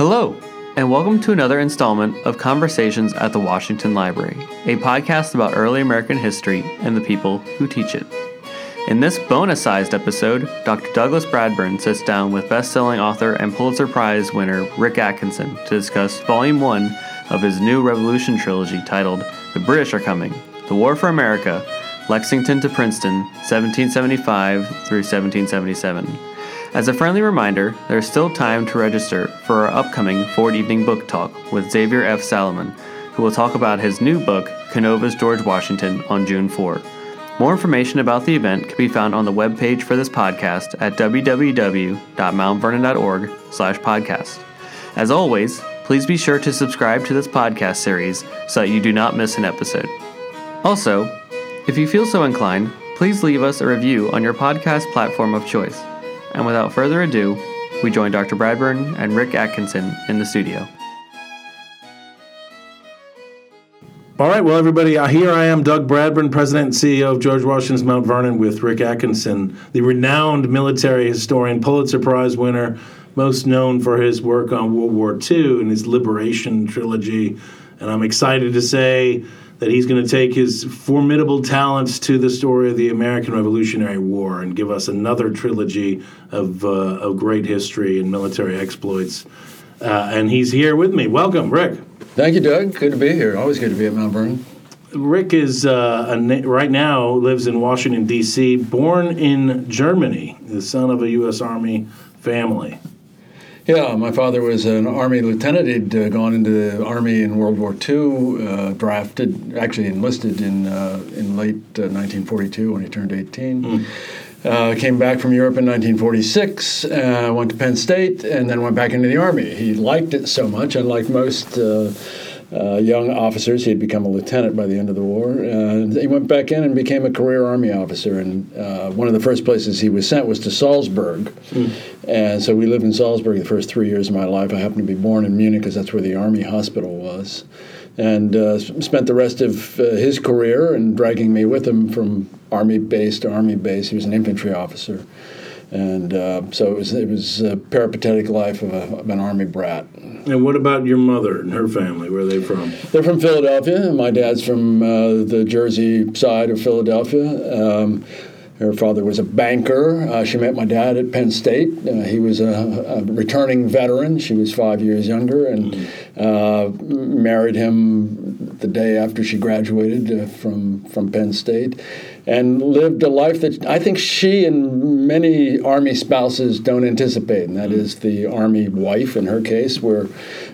Hello, and welcome to another installment of Conversations at the Washington Library, a podcast about early American history and the people who teach it. In this bonus sized episode, Dr. Douglas Bradburn sits down with best selling author and Pulitzer Prize winner Rick Atkinson to discuss Volume 1 of his new Revolution trilogy titled The British Are Coming The War for America, Lexington to Princeton, 1775 through 1777. As a friendly reminder, there's still time to register for our upcoming Ford Evening Book Talk with Xavier F. Salomon, who will talk about his new book, Canova's George Washington, on June 4. More information about the event can be found on the webpage for this podcast at www.mountvernon.org slash podcast. As always, please be sure to subscribe to this podcast series so that you do not miss an episode. Also, if you feel so inclined, please leave us a review on your podcast platform of choice. And without further ado, we join Dr. Bradburn and Rick Atkinson in the studio. All right, well, everybody, uh, here I am, Doug Bradburn, President and CEO of George Washington's Mount Vernon, with Rick Atkinson, the renowned military historian, Pulitzer Prize winner, most known for his work on World War II and his Liberation trilogy. And I'm excited to say that he's going to take his formidable talents to the story of the American Revolutionary War and give us another trilogy of, uh, of great history and military exploits. Uh, and he's here with me. Welcome, Rick. Thank you, Doug. Good to be here. Always good to be at Mount Vernon. Rick is uh, na- right now lives in Washington D.C. Born in Germany, the son of a U.S. Army family. Yeah, my father was an Army lieutenant. He'd uh, gone into the Army in World War II, uh, drafted, actually enlisted in, uh, in late 1942 uh, when he turned 18. Mm. Uh, came back from Europe in 1946, uh, went to Penn State, and then went back into the Army. He liked it so much, unlike most uh, young officers. He had become a lieutenant by the end of the war. Uh, he went back in and became a career Army officer. And uh, one of the first places he was sent was to Salzburg. Mm. And so we lived in Salzburg the first three years of my life. I happened to be born in Munich because that's where the Army hospital was. And uh, spent the rest of uh, his career and dragging me with him from Army base to Army base. He was an infantry officer and uh, so it was it was a peripatetic life of, a, of, an army brat. And what about your mother and her family? Where are they from? They're from Philadelphia. My dad's from uh, the Jersey side of Philadelphia. Um, her father was a banker. Uh, she met my dad at Penn State. Uh, he was a, a, returning veteran. She was five years younger and uh, married him the day after she graduated uh, from, from Penn State and lived a life that I think she and many Army spouses don't anticipate, and that mm-hmm. the Army wife in her case, where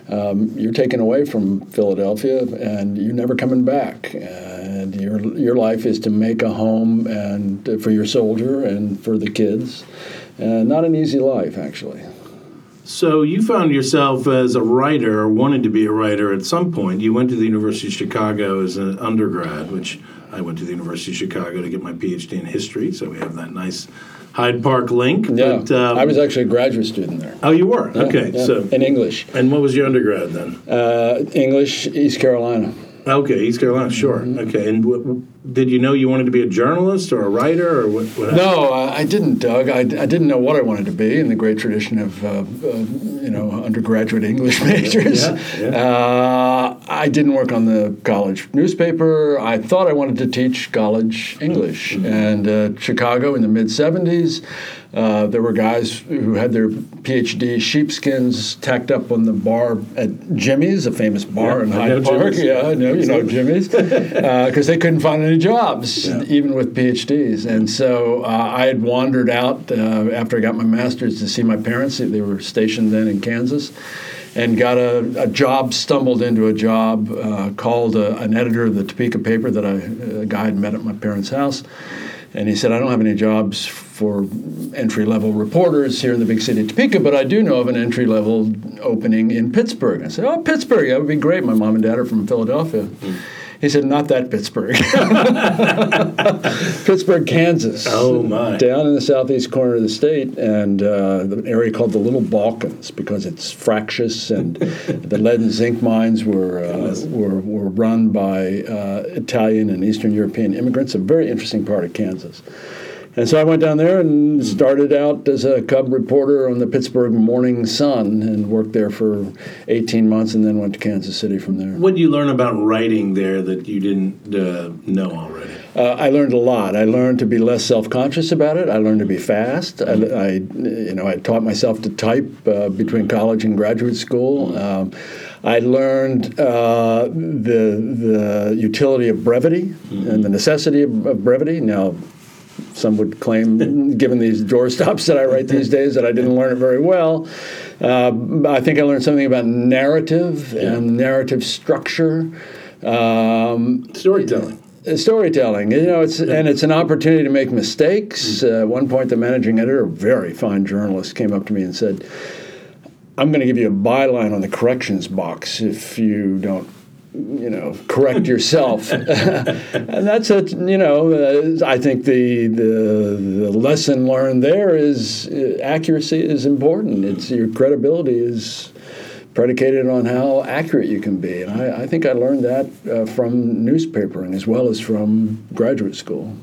um, you're taken away from Philadelphia and you're never coming back. And your, your life is to make a home and uh, for your soldier and for the kids. And not an easy life, actually. So you found yourself as a writer, or wanted to be a writer at some point. You went to the University of Chicago as an undergrad, which I went to the University of Chicago to get my PhD in history, so we have that nice Hyde Park link. Yeah, but, um, I was actually a graduate student there. Oh, you were? Yeah, okay, yeah. so in English. And what was your undergrad then? Uh, English, East Carolina. Okay, East Carolina, sure. Mm-hmm. Okay, and w- did you know you wanted to be a journalist or a writer or what? what no, I didn't, Doug. I, I didn't know what I wanted to be in the great tradition of uh, uh, you know undergraduate English majors. Yeah, yeah. Uh, I didn't work on the college newspaper. I thought I wanted to teach college English, mm-hmm. and uh, Chicago in the mid '70s. Uh, there were guys who had their PhD sheepskins tacked up on the bar at Jimmy's, a famous bar yeah, in Hyde Park. Jimmy's. Yeah, I know you know Jimmy's, because uh, they couldn't find any jobs, yeah. even with PhDs. And so uh, I had wandered out uh, after I got my master's to see my parents. They were stationed then in Kansas and got a, a, job, stumbled into a job, uh, called a, an editor of the Topeka paper that I, a guy had met at my parents' house. And he said, I don't have any jobs for entry level reporters here in the big city of Topeka, but I do know of an entry level opening in Pittsburgh. I said, Oh, Pittsburgh, that would be great. My mom and dad are from Philadelphia. Mm. He said, not that Pittsburgh. Pittsburgh, Kansas. Oh, my. Down in the southeast corner of the state, and uh, an area called the Little Balkans because it's fractious, and the lead and zinc mines were, uh, were, were run by uh, Italian and Eastern European immigrants, a very interesting part of Kansas. And so I went down there and started out as a cub reporter on the Pittsburgh Morning Sun and worked there for 18 months and then went to Kansas City from there. What did you learn about writing there that you didn't uh, know already? Uh, I learned a lot. I learned to be less self-conscious about it. I learned to be fast. I, I you know, I taught myself to type uh, between college and graduate school. Um, I learned uh, the the utility of brevity mm-hmm. and the necessity of, of brevity. Now, some would claim, given these doorstops that I write these days, that I didn't learn it very well. Uh, I think I learned something about narrative yeah. and narrative structure. Um, storytelling. Storytelling, you know, it's and it's an opportunity to make mistakes. Mm-hmm. Uh, at one point, the managing editor, a very fine journalist, came up to me and said, "I'm going to give you a byline on the corrections box if you don't you know correct yourself. And that's a you know uh, i think the, the the lesson learned there is uh, accuracy is important. It's your credibility is predicated on how accurate you can be. And i, I think i learned that uh, from newspapering as well as from graduate school.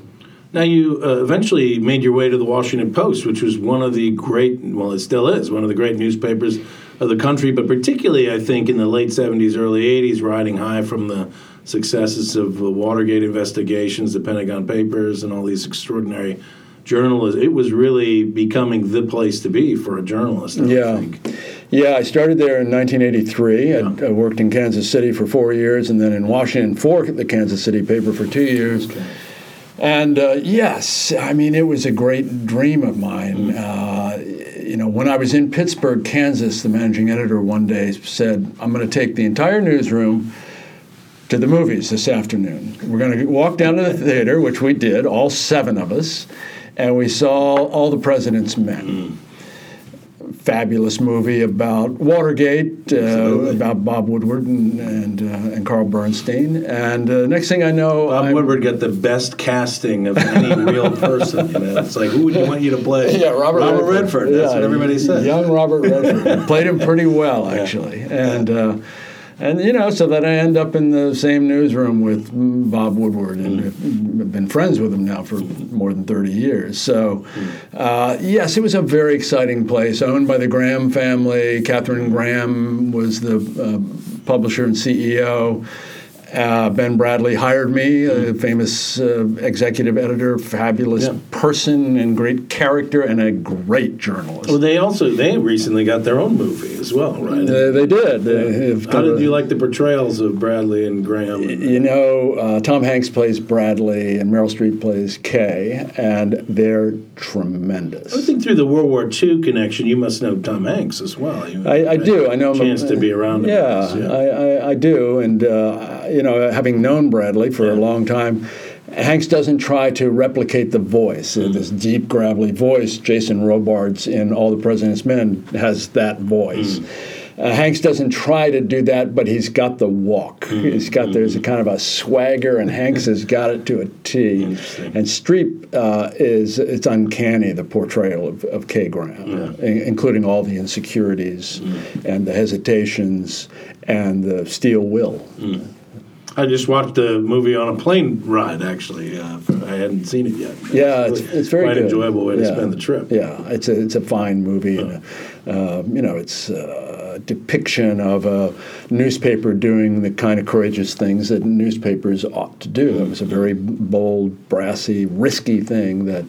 Now, you uh, eventually made your way to the Washington Post, which was one of the great, well, it still is, one of the great newspapers of the country, but particularly, I think, in the late 70s, early 80s, riding high from the successes of the Watergate investigations, the Pentagon Papers, and all these extraordinary journalists. It was really becoming the place to be for a journalist, I yeah. Think. Yeah, I started there in 1983. Yeah. I, I, worked in Kansas City for four years and then in Washington for the Kansas City paper for two years. Okay. And uh, yes, I mean, it was a great dream of mine. Mm. Uh, you know, when I was in Pittsburgh, Kansas, the managing editor one day said, I'm going to take the entire newsroom to the movies this afternoon. We're going to walk down to the theater, which we did, all seven of us, and we saw All the President's Men. Mm fabulous movie about Watergate, uh, about Bob Woodward and and, uh, and Carl Bernstein. And uh, next thing I know, Bob I'm, Woodward got the best casting of any real person. You know? It's like who would you want you to play? Yeah, Robert, Robert Redford. Redford. That's yeah, what everybody says. Young Robert Redford played him pretty well actually, yeah. and. And you know, so that I end up in the same newsroom with Bob Woodward, and mm. have been friends with him now for more than 30 years. So, uh, yes, it was a very exciting place, owned by the Graham family. Katharine Graham was the uh, publisher and CEO. Uh, ben Bradlee hired me, a famous uh, executive editor, fabulous yeah. person and great character, and a great journalist. Well, they also they recently got their own movie as well, right? Uh, they did. Yeah. How did you like the portrayals of Bradlee and Graham? You know, uh, Tom Hanks plays Bradlee, and Meryl Streep plays Kay, and they're tremendous. I think through the World War II connection, you must know Tom Hanks as well. You I, I do. I know him. Chance to be around. Yeah, yeah. I, I, I, do, and uh, you know, having known Bradlee for yeah. a long time, Hanks doesn't try to replicate the voice, mm this deep, gravelly voice. Jason Robards in All the President's Men has that voice. mm Uh, Hanks doesn't try to do that, but he's got the walk. mm He's got there's a kind of a swagger, and Hanks has got it to a T. And Streep uh, is it's uncanny the portrayal of, of Kay Graham, yeah. in, including all the insecurities mm and the hesitations and the steel will. Mm. I just watched the movie on a plane ride. Actually, uh, I hadn't seen it yet. Yeah, it's, it's very quite good. enjoyable way yeah. to spend the trip. Yeah, it's a it's a fine movie. And, uh, you know, it's a depiction of a newspaper doing the kind of courageous things that newspapers ought to do. It was a very bold, brassy, risky thing that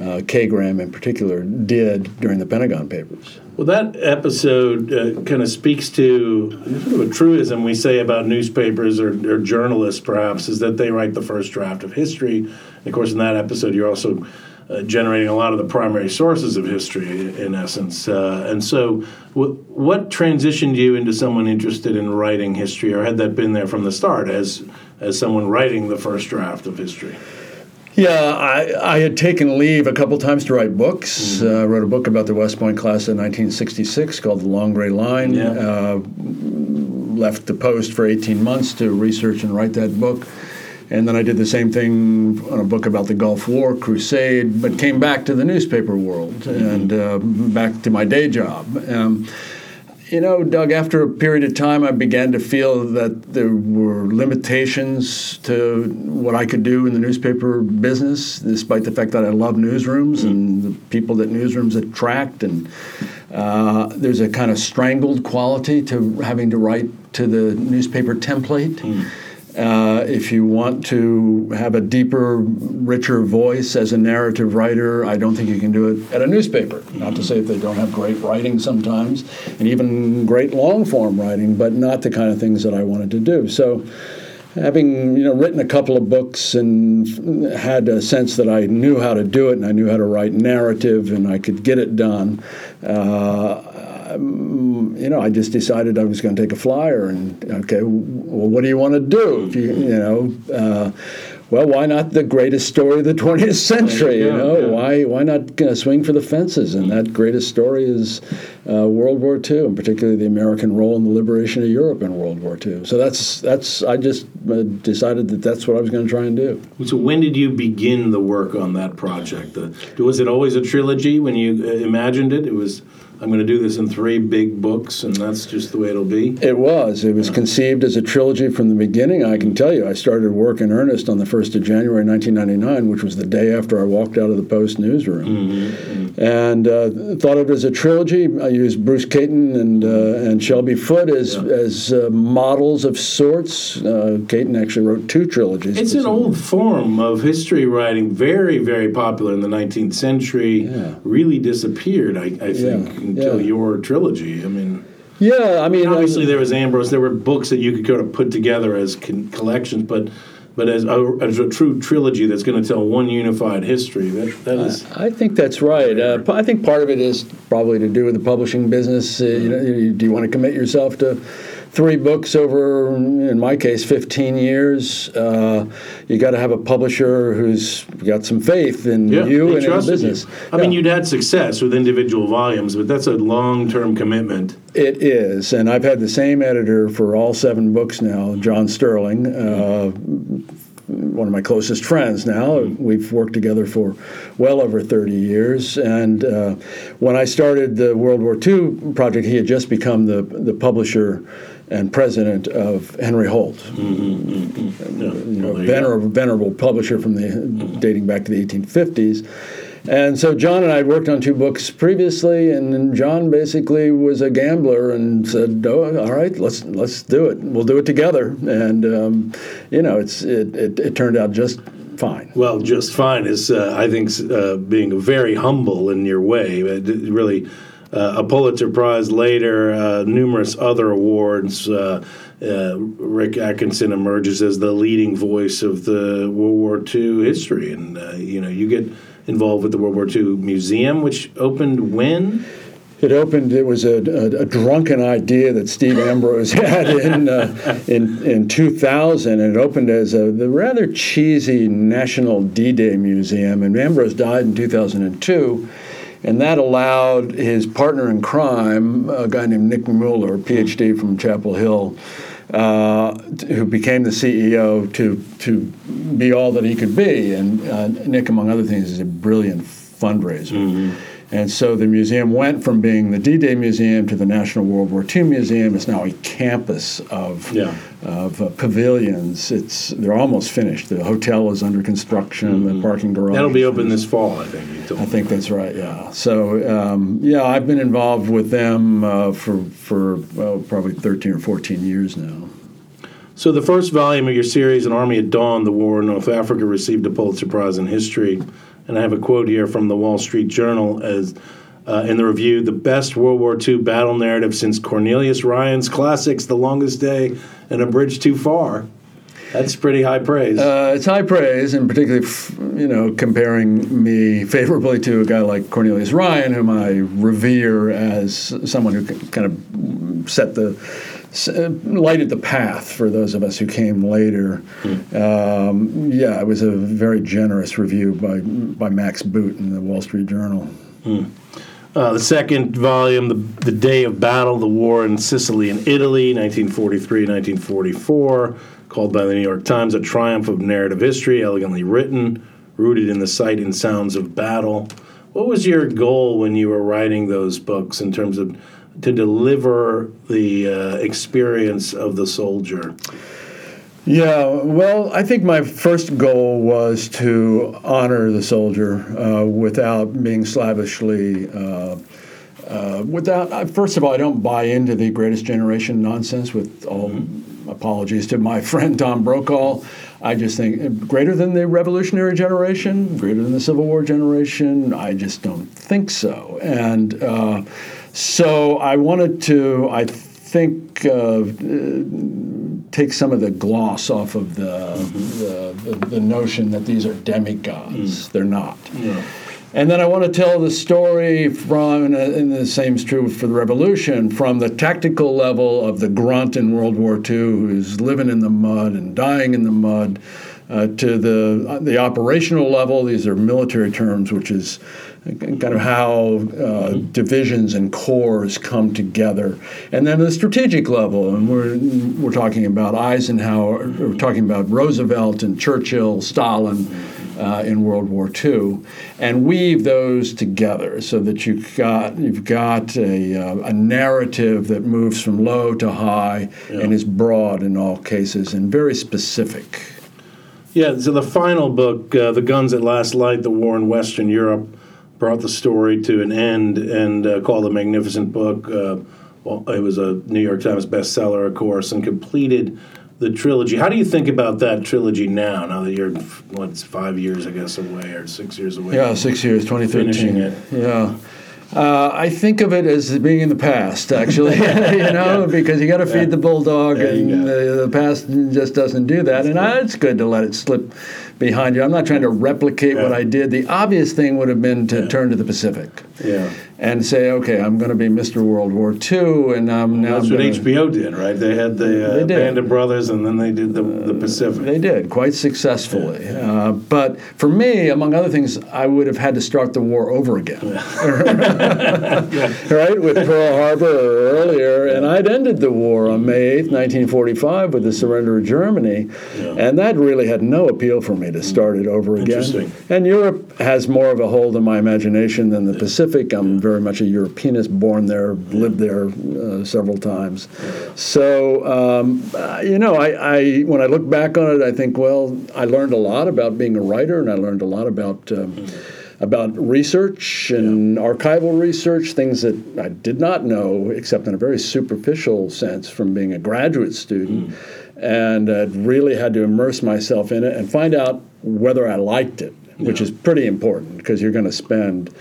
uh, Kay Graham in particular did during the Pentagon Papers. Well, that episode uh, kind of speaks to sort of a truism we say about newspapers or, or, journalists, perhaps, is that they write the first draft of history. And of course, in that episode, you're also uh, generating a lot of the primary sources of history, in essence. Uh, and so, what transitioned you into someone interested in writing history, or had that been there from the start as as someone writing the first draft of history? Yeah, I, I had taken leave a couple times to write books. Mm-hmm. Uh, wrote a book about the West Point class of 1966 called The Long Gray Line. Yeah. Uh, left the Post for 18 months to research and write that book. And then I did the same thing on a book about the Gulf War, Crusade, but came back to the newspaper world mm-hmm. and uh, back to my day job. Um, you know, Doug, after a period of time, I began to feel that there were limitations to what I could do in the newspaper business, despite the fact that I love newsrooms and the people that newsrooms attract. And uh, there's a kind of strangled quality to having to write to the newspaper template. Uh, if you want to have a deeper, richer voice as a narrative writer, I don't think you can do it at a newspaper. Not to say that they don't have great writing sometimes, and even great long form writing, but not the kind of things that I wanted to do. So, having you know written a couple of books and had a sense that I knew how to do it and I knew how to write narrative and I could get it done. Uh, um, you know, I just decided I was going to take a flyer and okay, well, what do you want to do? If you, you know, uh, well, why not the greatest story of the 20th century? You know, yeah. why why not uh, swing for the fences? And that greatest story is uh, World War II, and particularly the American role in the liberation of Europe in World War II. So that's that's I just uh, decided that that's what I was going to try and do. So when did you begin the work on that project? The, was it always a trilogy when you uh, imagined it? It was I'm going to do this in three big books, and that's just the way it'll be. It was. It was conceived as a trilogy from the beginning. I can tell you, I started work in earnest on the 1st of January 1999, which was the day after I walked out of the Post newsroom. And uh, thought of it as a trilogy. I used Bruce Catton and, uh, and Shelby Foote as, as uh, models of sorts. Uh, Catton actually wrote two trilogies. It's an old form of history writing, very, very popular in the 19th century. Yeah. Really disappeared, I, I think, Yeah, until yeah. your trilogy. I mean, Yeah, I mean, obviously there was Ambrose. There were books that you could kind of put together as con- collections, but but as a, as a true trilogy that's going to tell one unified history, that that is. I think that's right. Uh, I think part of it is probably to do with the publishing business. Uh, you know, you- do you want to commit yourself to three books over, in my case, 15 years? Uh, you got to have a publisher who's got some faith in Yeah, you and in the business. You. I mean, you'd had success with individual volumes, but that's a long-term commitment. It is, and I've had the same editor for all seven books now, John Sterling, uh, one of my closest friends now. We've worked together for well over 30 years, and uh, when I started the World War II project, he had just become the the publisher and president of Henry Holt, Yeah. you know, Well, there you go. venerable, venerable publisher from the dating back to the 1850s. And so John and I had worked on two books previously, and John basically was a gambler and said, "Oh, all right, let's let's do it. We'll do it together." And um, you know, it's it, it, it turned out just fine. Well, just fine is, uh, I think, uh, being very humble in your way. It really, uh, a Pulitzer Prize later, uh, numerous other awards. Uh, uh, Rick Atkinson emerges as the leading voice of the World War II history, and uh, you know you get involved with the World War II Museum, which opened when. It opened. It was a, a, a drunken idea that Steve Ambrose had in uh, in in 2000, and it opened as a the rather cheesy National D-Day Museum. And Ambrose died in 2002, and that allowed his partner in crime, a guy named Nick Mueller, PhD from Chapel Hill. Uh, who became the CEO to to be all that he could be, and uh, Nick, among other things, is a brilliant fundraiser. And so the museum went from being the D-Day Museum to the National World War II Museum. It's now a campus of Yeah. of uh, pavilions. It's they're almost finished. The hotel is under construction. The parking garage. That'll be open this fall, I think. I think that's right. Yeah. So um, yeah, I've been involved with them uh, for for well, probably 13 or 14 years now. So the first volume of your series, An Army at Dawn, The War in North Africa, received a Pulitzer Prize in History. And I have a quote here from the Wall Street Journal as uh, in the review, the best World War II battle narrative since Cornelius Ryan's classics, The Longest Day and A Bridge Too Far. That's pretty high praise. Uh, it's high praise, and particularly, you know, comparing me favorably to a guy like Cornelius Ryan, whom I revere as someone who kind of set the lighted the path for those of us who came later. Um, yeah, it was a very generous review by by Max Boot in the Wall Street Journal. Uh, the second volume, the, the Day of Battle, the War in Sicily and Italy, 1943 1944, called by the New York Times a triumph of narrative history, elegantly written, rooted in the sight and sounds of battle. What was your goal when you were writing those books in terms of to deliver the uh, experience of the soldier? Yeah, well, I think my first goal was to honor the soldier uh, without being slavishly. Uh, uh, without, uh, first of all, I don't buy into the greatest generation nonsense. With all mm-hmm. apologies to my friend Tom Brokaw, I just think greater than the Revolutionary generation, greater than the Civil War generation. I just don't think so, and uh, so I wanted to. I think uh, take some of the gloss off of the, mm-hmm. the, the, the, notion that these are demigods. Mm. They're not. Yeah. And then I want to tell the story from, and the same is true for the revolution, from the tactical level of the grunt in World War II who's living in the mud and dying in the mud, uh, to the the operational level. These are military terms, which is kind of how uh, divisions and corps come together, and then the strategic level, and we're we're talking about Eisenhower, we're talking about Roosevelt and Churchill, Stalin. Uh, in World War II, and weave those together so that you've got you've got a, uh, a narrative that moves from low to high yeah. and is broad in all cases and very specific. Yeah, so the final book, uh, The Guns at Last Light, The War in Western Europe, brought the story to an end and uh, called a magnificent book. Uh, well, it was a New York Times bestseller, of course, and completed the trilogy. How do you think about that trilogy now? Now that you're what's five years, I guess, away or six years away? Yeah, six years, 2013. Finishing it. Yeah. Uh, I think of it as being in the past, actually, you know, yeah. because you got to feed yeah. the bulldog, and the, the, past just doesn't do that. That's and I, it's good to let it slip behind you. I'm not trying to replicate what I did. The obvious thing would have been to turn to the Pacific. Yeah and say, okay, I'm going to be Mr. World War II, and I'm now. That's what gonna, HBO did, right? They had the uh, Band of Brothers, and then they did the, the Pacific. They did quite successfully, yeah, yeah. Uh, but for me, among other things, I would have had to start the war over again, yeah. right? With Pearl Harbor earlier, and I'd ended the war on May 8th, 1945, with the surrender of Germany, and that really had no appeal for me to start it over again. And Europe has more of a hold on my imagination than the Pacific. I'm very much a Europeanist, born there, lived there uh, several times. So, um, you know, I, I, when I look back on it, I think, well, I learned a lot about being a writer, and I learned a lot about. Um, about research and yeah. archival research, things that I did not know, except in a very superficial sense from being a graduate student, mm. and uh, really had to immerse myself in it and find out whether I liked it, which is pretty important because you're going to spend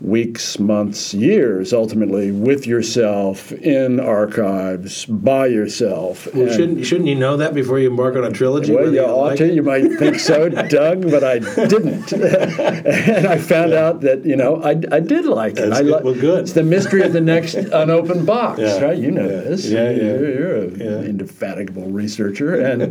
weeks, months, years ultimately with yourself in archives by yourself. Well, shouldn't shouldn't you know that before you embark on a trilogy? Well, you ought like to. You might think so, Doug, but I didn't, and I found yeah. out that you know I, I did like it. That's I good. well, good. It's the mystery of the next unopened box, yeah. right? You know yeah. this. Yeah, yeah. You're, you're an indefatigable researcher, and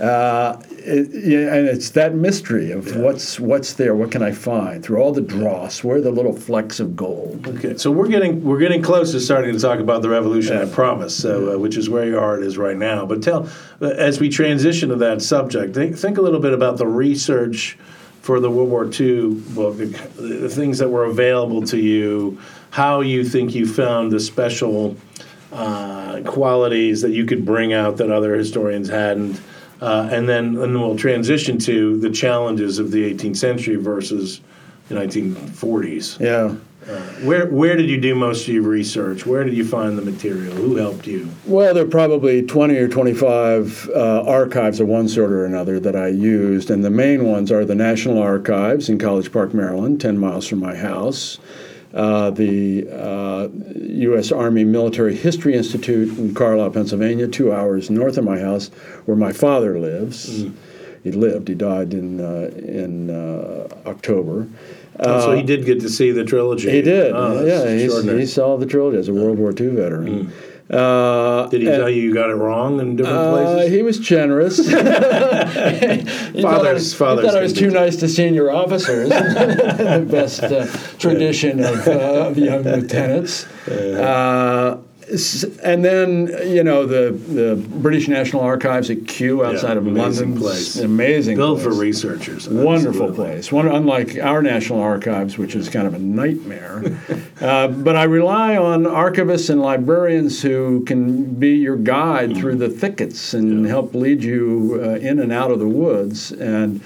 uh, it, and it's that mystery of what's what's there. What can I find through all the dross? Where are the little flecks of gold. Okay, so we're getting we're getting close to starting to talk about the revolution. I promise. So, uh, which is where your heart is right now. But tell, uh, as we transition to that subject, think, think a little bit about the research for the World War II book, the, the things that were available to you, how you think you found the special uh, qualities that you could bring out that other historians hadn't. Uh, and then and we'll transition to the challenges of the 18th century versus the 1940s. Yeah. Uh, where where did you do most of your research? Where did you find the material? Who helped you? Well, there are probably 20 or 25 uh, archives of one sort or another that I used, and the main ones are the National Archives in College Park, Maryland, 10 miles from my house. Uh, the U.S. Uh, Army Military History Institute in Carlisle, Pennsylvania, two hours north of my house, where my father lives. Mm he lived. He died in uh, in uh, October. Oh, so he uh, did get to see the trilogy. He did. Oh, yeah, he saw the trilogy as a World War II veteran. Mm. Uh, Did he and, tell you you got it wrong in different uh, places? He was generous. he fathers, thought I, thought I was too nice to senior officers. the best uh, tradition of, uh, of young lieutenants. And then you know the the British National Archives at Kew outside of London, place. amazing Built for researchers. Wonderful Absolutely. place. One, unlike our National Archives, which is kind of a nightmare. uh, but I rely on archivists and librarians who can be your guide through the thickets and help lead you uh, in and out of the woods. And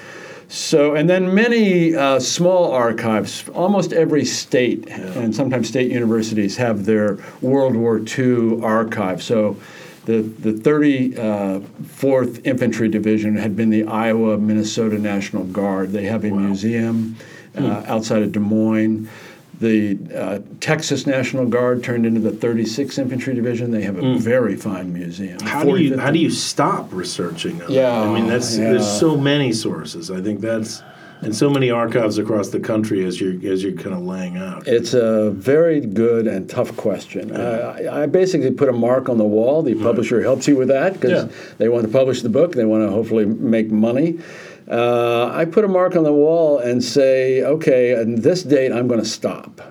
so, and then many uh, small archives, almost every state and sometimes state universities have their World War II archive. So the, the 34th Infantry Division had been the Iowa Minnesota National Guard. They have a museum uh, outside of Des Moines. The uh, Texas National Guard turned into the 36th Infantry Division. They have a very fine museum. How do you how do you stop researching? Yeah. I mean that's yeah. there's so many sources. I think that's and so many archives across the country as you're as you're kind of laying out. It's a very good and tough question. I, I basically put a mark on the wall. The publisher helps you with that because Yeah. they want to publish the book. They want to hopefully make money. Uh, I put a mark on the wall and say, okay, on this date, I'm going to stop.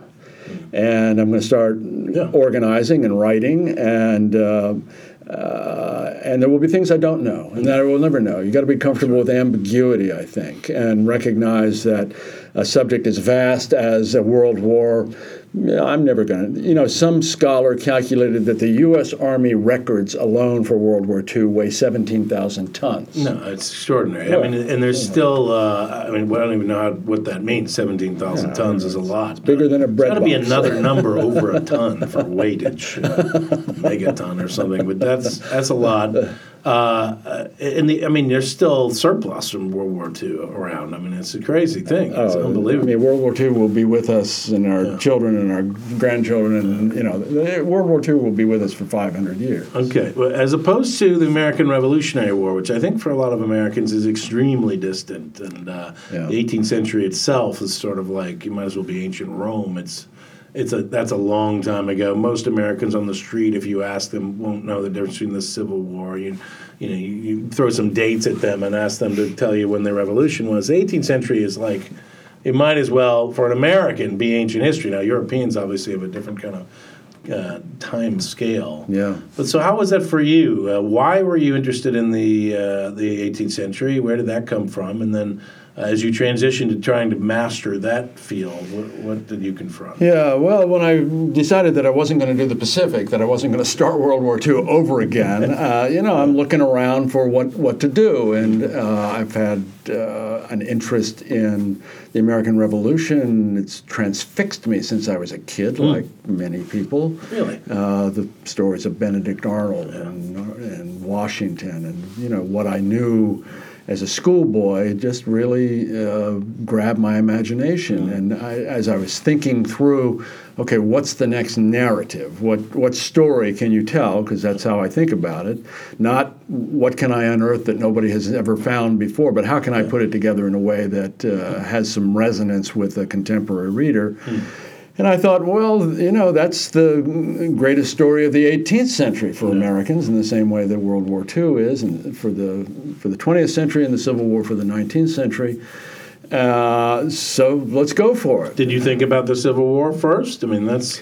And I'm going to start organizing and writing, and uh, uh, and there will be things I don't know, and that I will never know. You got to be comfortable with ambiguity, I think, and recognize that a subject as vast as a world war. I'm never going to. You know, some scholar calculated that the U.S. Army records alone for World War II weigh 17,000 tons. No, it's extraordinary. I mean, and there's still. Uh, I mean, I don't even know how, what that means. Seventeen thousand tons is a lot. bigger than a bread Got to be another number over a ton for weightage, uh, megaton or something. But that's that's a lot. Uh, and the, I mean, there's still surplus from World War II around. I mean, it's a crazy thing. It's Oh, unbelievable. I mean, World War II will be with us, and our children and our grandchildren, and you know, World War II will be with us for 500 years. Okay, well, as opposed to the American Revolutionary War, which I think for a lot of Americans is extremely distant, and uh, Yeah. the 18th century itself is sort of like you might as well be ancient Rome. It's it's a that's a long time ago. Most Americans on the street, if you ask them, won't know the difference between the Civil War. You you know you, you throw some dates at them and ask them to tell you when the Revolution was. The 18th century is like it might as well for an American be ancient history. Now Europeans obviously have a different kind of uh, time scale. Yeah. But so, how was that for you? Uh, why were you interested in the uh, the 18th century? Where did that come from? And then, as you transitioned to trying to master that field, what, what did you confront? Yeah, well, when I decided that I wasn't going to do the Pacific, that I wasn't going to start World War II over again, uh, you know, I'm looking around for what, what to do. And uh, I've had uh, an interest in the American Revolution. It's transfixed me since I was a kid, like many people. Really? Uh, the stories of Benedict Arnold and, and Washington and, you know, what I knew as a schoolboy just really uh, grabbed my imagination. And I, as I was thinking through, okay, what's the next narrative? What what story can you tell? Because that's how I think about it. Not what can I unearth that nobody has ever found before, but how can I put it together in a way that uh, has some resonance with a contemporary reader. And I thought, well, you know, that's the greatest story of the 18th century for Americans, in the same way that World War II is, and for the for the 20th century and the Civil War for the 19th century. Uh, so let's go for it. Did you think about the Civil War first? I mean, that's.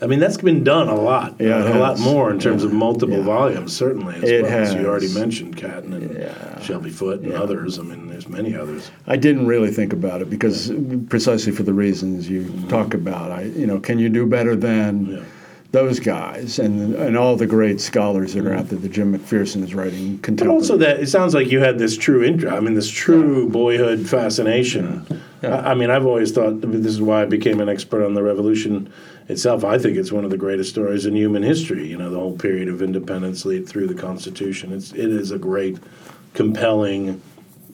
I mean that's been done a lot, Yeah, it a lot more in terms of multiple Yeah. volumes, certainly. As It well as you already mentioned, Catton and Yeah. Shelby Foote and others. I mean, there's many others. I didn't really think about it because precisely for the reasons you mm-hmm. talk about. I, you know, can you do better than Yeah. those guys and and all the great scholars that are mm-hmm. out there? That Jim McPherson is writing But also that it sounds like you had this true interest. I mean, this true boyhood fascination. I, I mean, I've always thought this is why I became an expert on the revolution itself. I think it's one of the greatest stories in human history. You know, the whole period of independence lead through the Constitution. It's it is a great, compelling,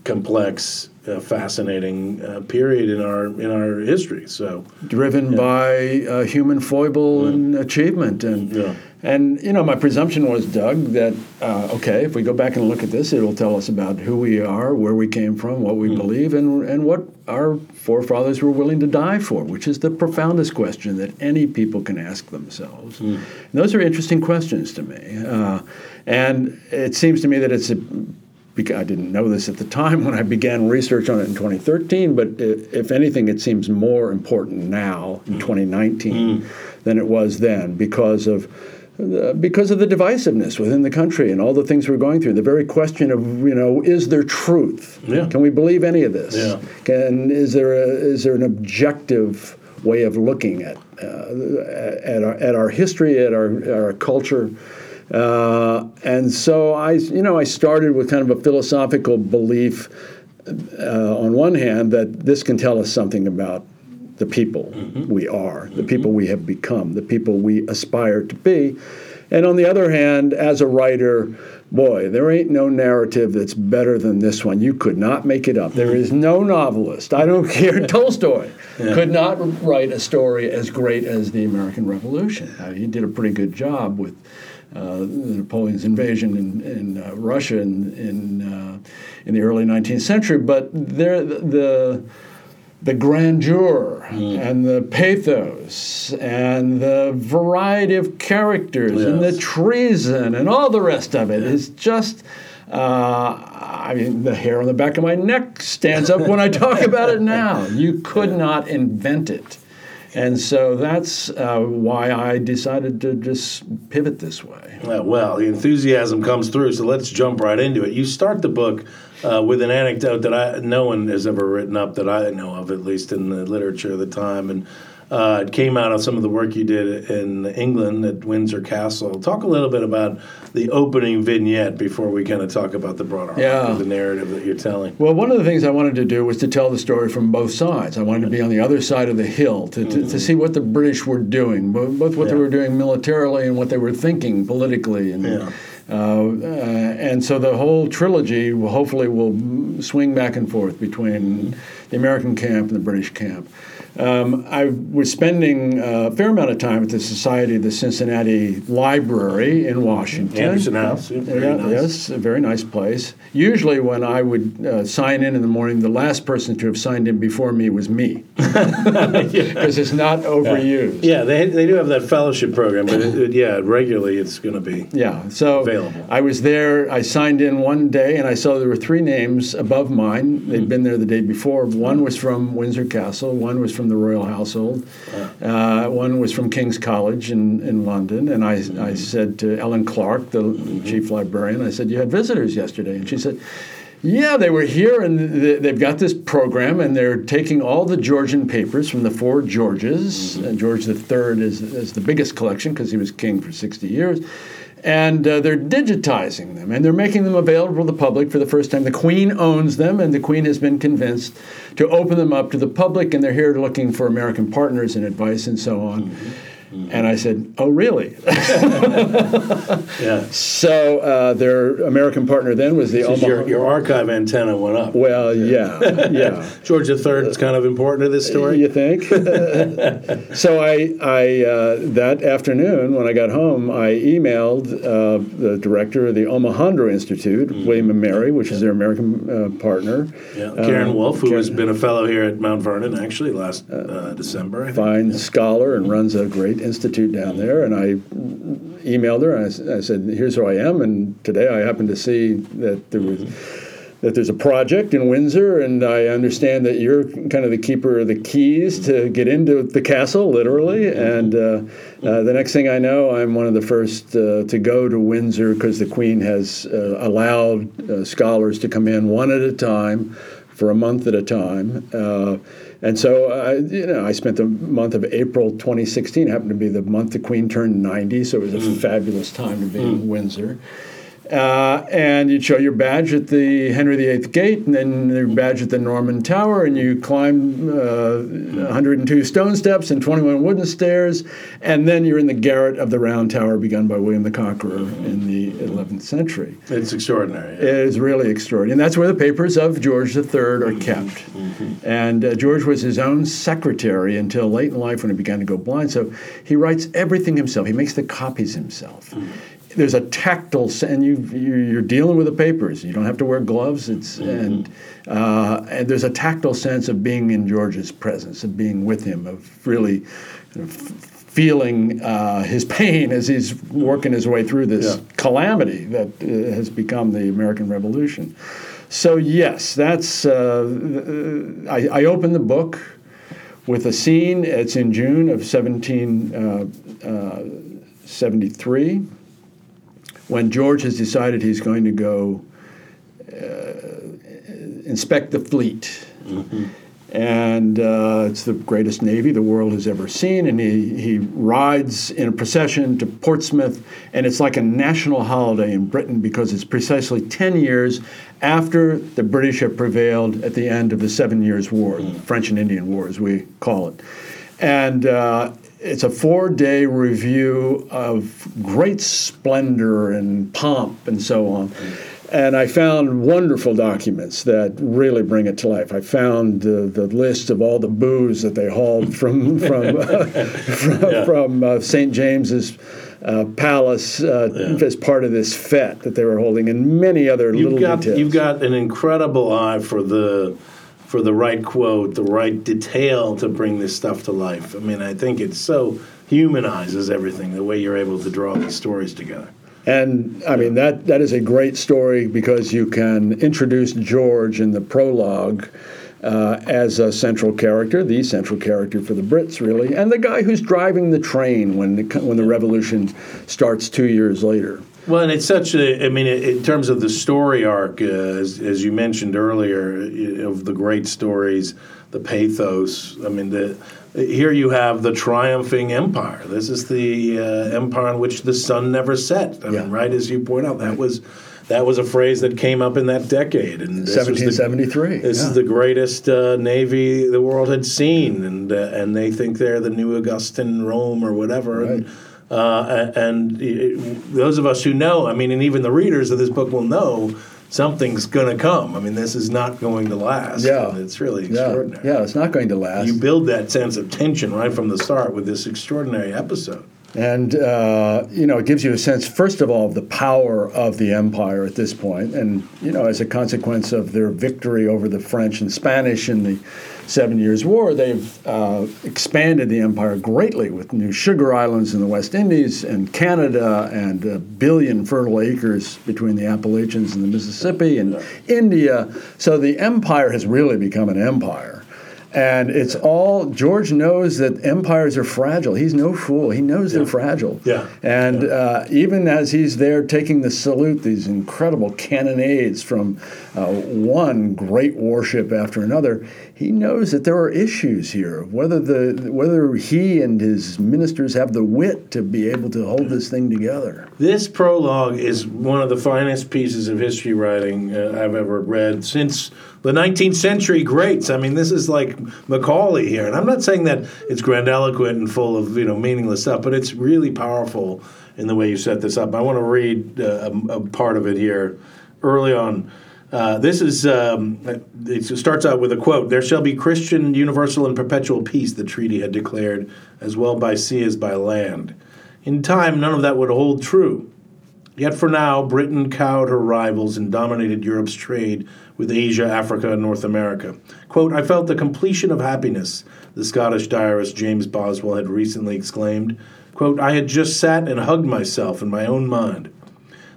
complex, uh, fascinating uh, period in our in our history. So. Driven by uh, human foible and achievement and Yeah. and you know my presumption was Doug that uh, okay if we go back and look at this it will tell us about who we are where we came from what we believe and and what our forefathers were willing to die for which is the profoundest question that any people can ask themselves. And those are interesting questions to me. Uh, and it seems to me that it's a I didn't know this at the time when I began research on it in 2013, but if anything, it seems more important now in 2019 than it was then because of uh, because of the divisiveness within the country and all the things we're going through. The very question of you know is there truth? Yeah. Can we believe any of this? Yeah. Can is there a, is there an objective way of looking at uh, at our at our history, at our our culture? Uh, and so I, you know, I started with kind of a philosophical belief uh, on one hand that this can tell us something about the people we are, the people we have become, the people we aspire to be. And on the other hand, as a writer, boy, there ain't no narrative that's better than this one. You could not make it up. There is no novelist, I don't care, Tolstoy, could not write a story as great as the American Revolution. Uh, he did a pretty good job with uh, Napoleon's invasion in, in uh, Russia in in, uh, in the early 19th century, but there the the grandeur and the pathos and the variety of characters and the treason and all the rest of it is just. Uh, I mean, the hair on the back of my neck stands up when I talk about it now. You could not invent it. And so that's uh, why I decided to just pivot this way. Uh, well, the enthusiasm comes through, so let's jump right into it. You start the book uh, with an anecdote that I no one has ever written up that I know of, at least in the literature of the time, and uh, it came out of some of the work you did in England at Windsor Castle. Talk a little bit about the opening vignette before we kind of talk about the broader Yeah. of the narrative that you're telling. Well, one of the things I wanted to do was to tell the story from both sides. I wanted to be on the other side of the hill to, to, to see what the British were doing, both what they were doing militarily and what they were thinking politically. And, Yeah. uh, uh, and so the whole trilogy will hopefully will swing back and forth between the American camp and the British camp. Um, I was spending a fair amount of time at the Society of the Cincinnati Library in Washington. Anderson House, yeah, very Yeah, nice. Yes, a very nice place. Usually, when I would uh, sign in in the morning, the last person to have signed in before me was me, because it's not overused. Yeah, they, they do have that fellowship program, but it, it- yeah, regularly it's going to be. Yeah, so Available. I was there. I signed in one day, and I saw there were three names above mine. Hmm. They'd been there the day before. One was from Windsor Castle. One was from the royal household. Uh, one was from King's College in, in London. And I, Hmm. I said to Ellen Clark, the chief librarian, I said, "You had visitors yesterday," and she said. Yeah, they were here, and th- they've got this program, and they're taking all the Georgian papers from the four Georges. Mm-hmm. And George III is, is the biggest collection because he was king for 60 years. And uh, they're digitizing them, and they're making them available to the public for the first time. The Queen owns them, and the Queen has been convinced to open them up to the public, and they're here looking for American partners and advice and so on. And I said, Oh, really? Yeah. so uh, their American partner then was the Omaha. your, your archive antenna went up. well, yeah, yeah. George III is kind of important to this story. You think? so I, I uh, that afternoon when I got home, I emailed uh, the director of the Omohundro Institute, William and Mary, which is their American uh, partner. Yeah. Karen Um, Wulf, who has been a fellow here at Mount Vernon, actually last uh, December. Fine scholar and runs a great institute down there. And I emailed her and I I, said, "Here's who I am." And today I happened to see that there was that there's a project in Windsor, and I understand that you're kind of the keeper of the keys to get into the castle, literally. And uh, uh, the next thing I know, I'm one of the first uh, to go to Windsor because the Queen has uh, allowed uh, scholars to come in one at a time for a month at a time. Uh, and so, I, you know, I spent the month of April 2016. Happened to be the month the Queen turned 90, so it was a fabulous time to be in Windsor. Uh, and you'd show your badge at the Henry VIII gate, and then your badge at the Norman Tower, and you climb uh, 102 stone steps and 21 wooden stairs, and then you're in the garret of the Round Tower begun by William the Conqueror in the 11th century. It's extraordinary. It is really extraordinary. And that's where the papers of George III are kept. And uh, George was his own secretary until late in life when he began to go blind. So he writes everything himself, he makes the copies himself. There's a tactile, and you, you you're dealing with the papers. You don't have to wear gloves. It's and uh, and there's a tactile sense of being in George's presence, of being with him, of really kind of feeling uh, his pain as he's working his way through this Yeah. calamity that uh, has become the American Revolution. So yes, that's. Uh, uh, I, I open the book with a scene. It's in June of 17. 73 when George has decided he's going to go uh, inspect the fleet. And uh, it's the greatest navy the world has ever seen. And he, he rides in a procession to Portsmouth, and it's like a national holiday in Britain because it's precisely 10 years after the British have prevailed at the end of the Seven Years' War, the French and Indian War, as we call it. And uh, it's a four day review of great splendor and pomp and so on. And I found wonderful documents that really bring it to life. I found the, the list of all the booze that they hauled from from uh, from, Yeah. from uh, St. James's uh, Palace uh, Yeah. as part of this fete that they were holding, and many other You've little got details. you've got an incredible eye for the for the right quote, the right detail to bring this stuff to life. I mean, I think it so humanizes everything the way you're able to draw these stories together. And I mean that that is a great story because you can introduce George in the prologue uh, as a central character, the central character for the Brits, really, and the guy who's driving the train when the when the revolution starts two years later. Well, and it's such a, I mean, in terms of the story arc, uh, as, as you mentioned earlier, of the great stories, the pathos. I mean, the, here you have the triumphing empire. This is the uh, empire in which the sun never set. I Yeah. mean, right as you point out, that was that was a phrase that came up in that decade. And this was the- 1773. This yeah. is the greatest uh, navy the world had seen, and uh, and they think they're the new Augustan Rome or whatever. And, uh, and it, those of us who know, I mean, and even the readers of this book will know something's going to come. I mean, this is not going to last. Yeah. it's really yeah, extraordinary. yeah, it's not going to last. You build that sense of tension right from the start with this extraordinary episode. And uh, you know, it gives you a sense, first of all, of the power of the empire at this point, and you know, as a consequence of their victory over the French and Spanish in the Seven Years' War, they've uh, expanded the empire greatly with new sugar islands in the West Indies and Canada, and a billion fertile acres between the Appalachians and the Mississippi and India. So the empire has really become an empire. And it's all George knows that empires are fragile. He's no fool. He knows they're fragile. Yeah. And Uh, even as he's there taking the salute, these incredible cannonades from uh, one great warship after another, he knows that there are issues here. Whether the whether he and his ministers have the wit to be able to hold this thing together. This prologue is one of the finest pieces of history writing uh, I've ever read since the 19th century greats. I mean, this is like Macaulay here, and I'm not saying that it's grandiloquent and full of you know meaningless stuff, but it's really powerful in the way you set this up. I want to read uh, a, a part of it here early on. Uh, this is um, it starts out with a quote: "There shall be Christian, universal, and perpetual peace." The treaty had declared, as well by sea as by land. In time, none of that would hold true. Yet for now, Britain cowed her rivals and dominated Europe's trade with Asia, Africa, and North America. Quote, I felt the completion of happiness, the Scottish diarist James Boswell had recently exclaimed. Quote, I had just sat and hugged myself in my own mind.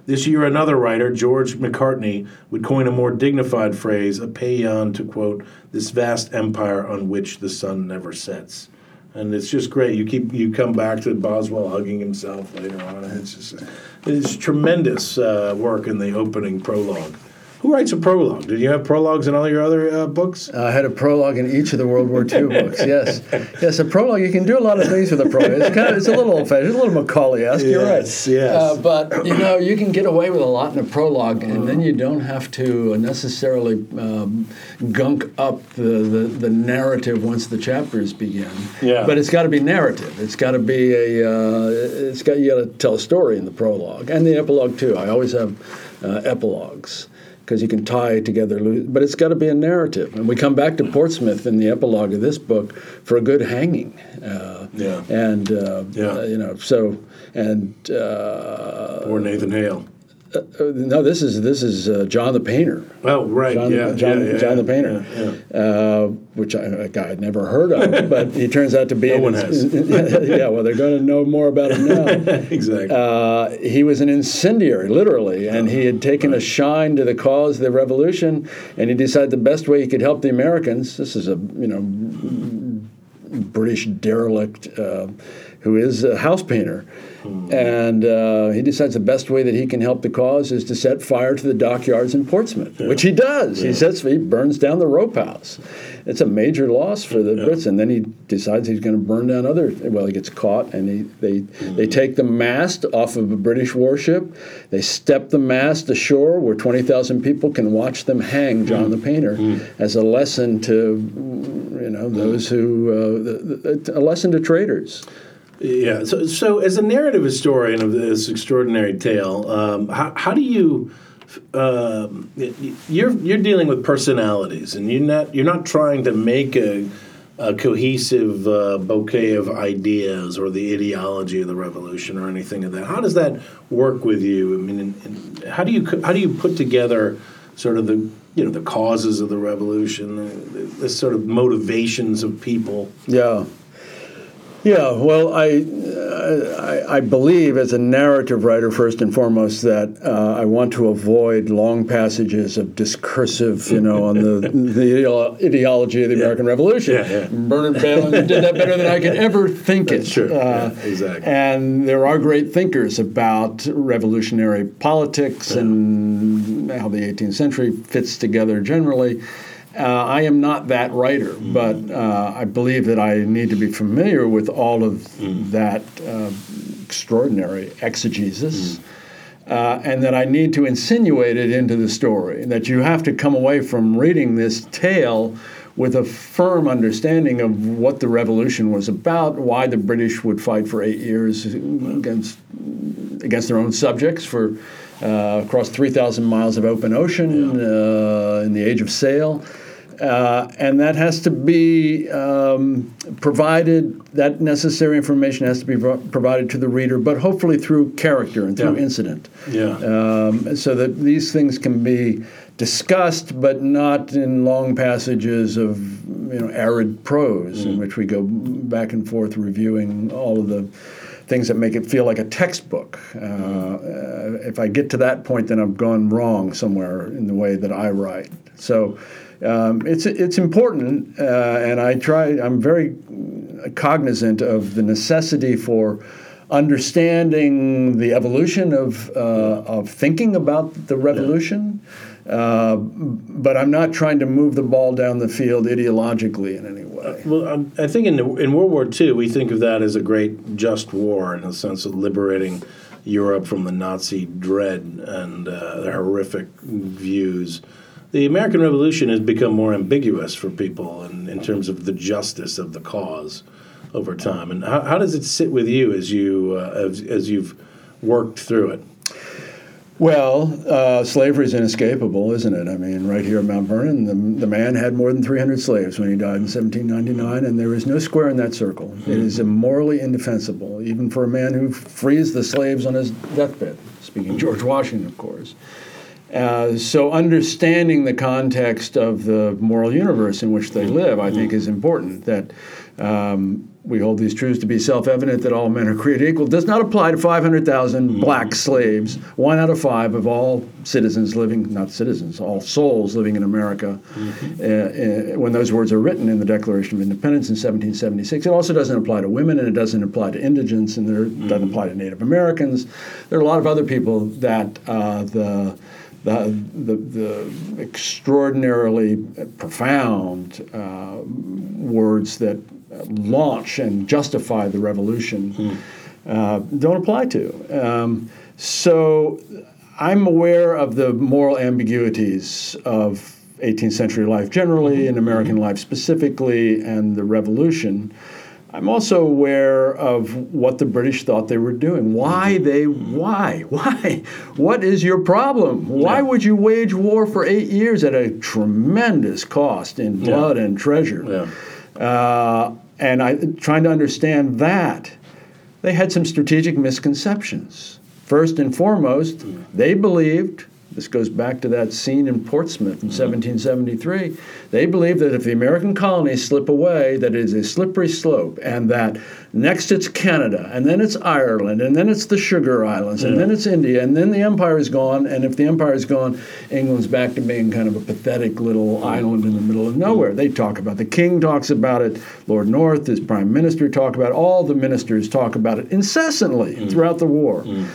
This year, another writer, George Macartney, would coin a more dignified phrase, a paean to quote, this vast empire on which the sun never sets. And it's just great. You keep you come back to Boswell hugging himself later on. It's just it's tremendous uh, work in the opening prologue. Who writes a prologue? Did you have prologues in all your other uh, books? I had a prologue in each of the World War II books. Yes, yes, a prologue. You can do a lot of things with a prologue. It's kind of it's a little old-fashioned, a little Macaulay-esque. You're right. Yes, yes. Uh, but you know, you can get away with a lot in a prologue, and then you don't have to necessarily um, gunk up the, the, the narrative once the chapters begin. Yeah. But it's got to be narrative. It's got to be a. Uh, it's got you got to tell a story in the prologue and the epilogue too. I always have uh, epilogues because you can tie together, but it's got to be a narrative. And we come back to Portsmouth in the epilogue of this book for a good hanging. Uh, Yeah. And uh, Yeah. uh, you know, so and uh, Or Nathan Hale? Uh, no, this is this is uh, John the Painter. Oh, right. John, yeah, John, yeah, yeah, John the Painter, yeah. Uh, which I, a guy I'd never heard of, but he turns out to be. No one has. yeah, well, they're going to know more about him now. exactly. Uh, he was an incendiary, literally, and he had taken a shine to the cause of the revolution, and he decided the best way he could help the Americans. This is a you know British derelict uh, who is a house painter. And uh, he decides the best way that he can help the cause is to set fire to the dockyards in Portsmouth, which he does. He sets he burns down the rope house. It's a major loss for the Brits, and then he decides he's going to burn down other. Well, he gets caught, and he, they they take the mast off of a British warship. They step the mast ashore, where twenty thousand people can watch them hang John the Painter, as a lesson to you know those who uh, the, the, a lesson to traders. Yeah. So, so as a narrative historian of this extraordinary tale, um, how, how do you? Um, you're you're dealing with personalities, and you're not you're not trying to make a, a cohesive uh, bouquet of ideas or the ideology of the revolution or anything of that. How does that work with you? I mean, how do you how do you put together sort of the you know the causes of the revolution, the, the sort of motivations of people? Yeah. Yeah, well, I, I, I believe as a narrative writer, first and foremost, that uh, I want to avoid long passages of discursive, you know, on the, the ideology of the American Revolution. Yeah, yeah. Bernard Bailyn did that better than I could ever think That's it. true. Yeah, exactly. And there are great thinkers about revolutionary politics and how the 18th century fits together generally. Uh, I am not that writer, but uh, I believe that I need to be familiar with all of that uh, extraordinary exegesis. Uh, and that I need to insinuate it into the story. That you have to come away from reading this tale with a firm understanding of what the revolution was about, why the British would fight for eight years against against their own subjects for uh, across 3,000 miles of open ocean uh, in the age of sail. Uh, and that has to be um, provided, that necessary information has to be pro- provided to the reader, but hopefully through character and through Yeah. incident. Yeah. Um, so that these things can be discussed, but not in long passages of you know arid prose in which we go back and forth reviewing all of the things that make it feel like a textbook. Uh, uh, if I get to that point, then I've gone wrong somewhere in the way that I write. So. Um, it's it's important, uh, and I try. I'm very cognizant of the necessity for understanding the evolution of, uh, of thinking about the revolution, uh, but I'm not trying to move the ball down the field ideologically in any way. Well, um, I think in, the, in World War II, we think of that as a great just war in the sense of liberating Europe from the Nazi dread and uh, their horrific views. The American Revolution has become more ambiguous for people in, in terms of the justice of the cause over time. And how, how does it sit with you as you uh, as, as you've worked through it? Well, uh, slavery is inescapable, isn't it? I mean, right here at Mount Vernon, the, the man had more than 300 slaves when he died in 1799, and there is no square in that circle. It is morally indefensible, even for a man who frees the slaves on his deathbed, speaking George Washington, of course. Uh, so, understanding the context of the moral universe in which they live, I think, is important. That um, we hold these truths to be self evident that all men are created equal does not apply to 500,000 black slaves, one out of five of all citizens living, not citizens, all souls living in America. Uh, uh, when those words are written in the Declaration of Independence in 1776, it also doesn't apply to women and it doesn't apply to indigents and it doesn't apply to Native Americans. There are a lot of other people that uh, the the, the, the extraordinarily profound uh, words that launch and justify the revolution uh, don't apply to. Um, so I'm aware of the moral ambiguities of 18th century life generally and American life specifically and the revolution. I'm also aware of what the British thought they were doing. Why they? Why? Why? What is your problem? Why would you wage war for eight years at a tremendous cost in blood and treasure? Yeah. Uh, and I trying to understand that. They had some strategic misconceptions. First and foremost, they believed This goes back to that scene in Portsmouth in 1773. They believe that if the American colonies slip away, that it is a slippery slope, and that next it's Canada, and then it's Ireland, and then it's the Sugar Islands, and then it's India, and then the empire is gone. And if the empire is gone, England's back to being kind of a pathetic little island in the middle of nowhere. They talk about it. the king talks about it, Lord North, his prime minister, talk about it, all the ministers talk about it incessantly mm. throughout the war. Mm.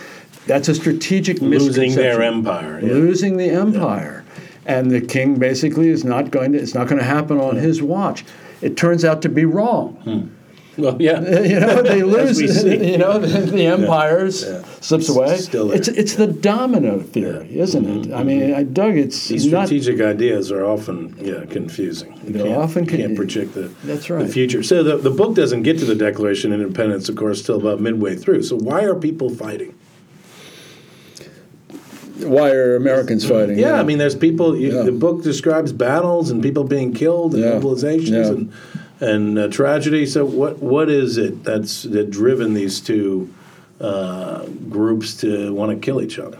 That's a strategic Losing their empire. yeah. Losing the empire. And the king basically is not going to, it's not going to happen on his watch. It turns out to be wrong. Hmm. Well, yeah. You know, they lose. You know, the, the empires Yeah. slips away. Still there. it's it's the domino theory, isn't it? Mm-hmm. I mean, mm-hmm. I Doug, it's These not. strategic ideas are often yeah confusing. You They're can't- often con- can't project the That's the right. future. So the the book doesn't get to the Declaration of Independence, of course, till about midway through. So why are people fighting? Why are Americans fighting? Yeah, I mean, there's people. You, Yeah. The book describes battles and people being killed and Yeah. mobilizations Yeah. and and uh, tragedy. So what what is it that's that driven these two uh, groups to want to kill each other?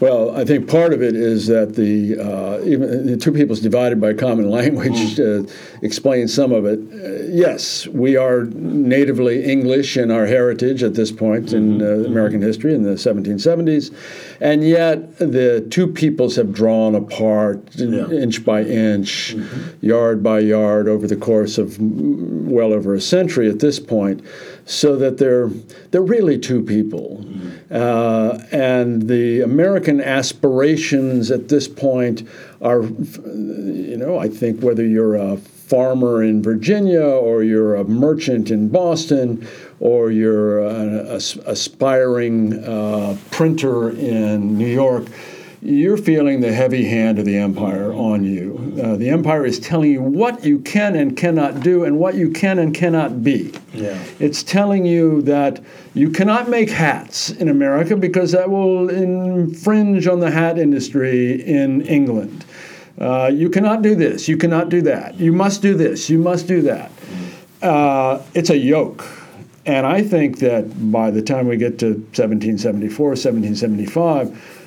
Well, I think part of it is that the uh, even the two peoples divided by common language uh, explains some of it. Uh, yes, we are natively English in our heritage at this point in uh, American history in the 1770s, and yet the two peoples have drawn apart Yeah. inch by inch, yard by yard over the course of mm, well over a century at this point, so that they're they're really two people, uh, and the American aspirations at this point are, you know, I think whether you're a farmer in Virginia or you're a merchant in Boston or you're an aspiring uh, printer in New York, you're feeling the heavy hand of the empire on you. Uh, the empire is telling you what you can and cannot do and what you can and cannot be. Yeah. It's telling you that you cannot make hats in America because that will infringe on the hat industry in England. Uh, you cannot do this. You cannot do that. You must do this. You must do that. Uh, it's a yoke. And I think that by the time we get to 1774, 1775,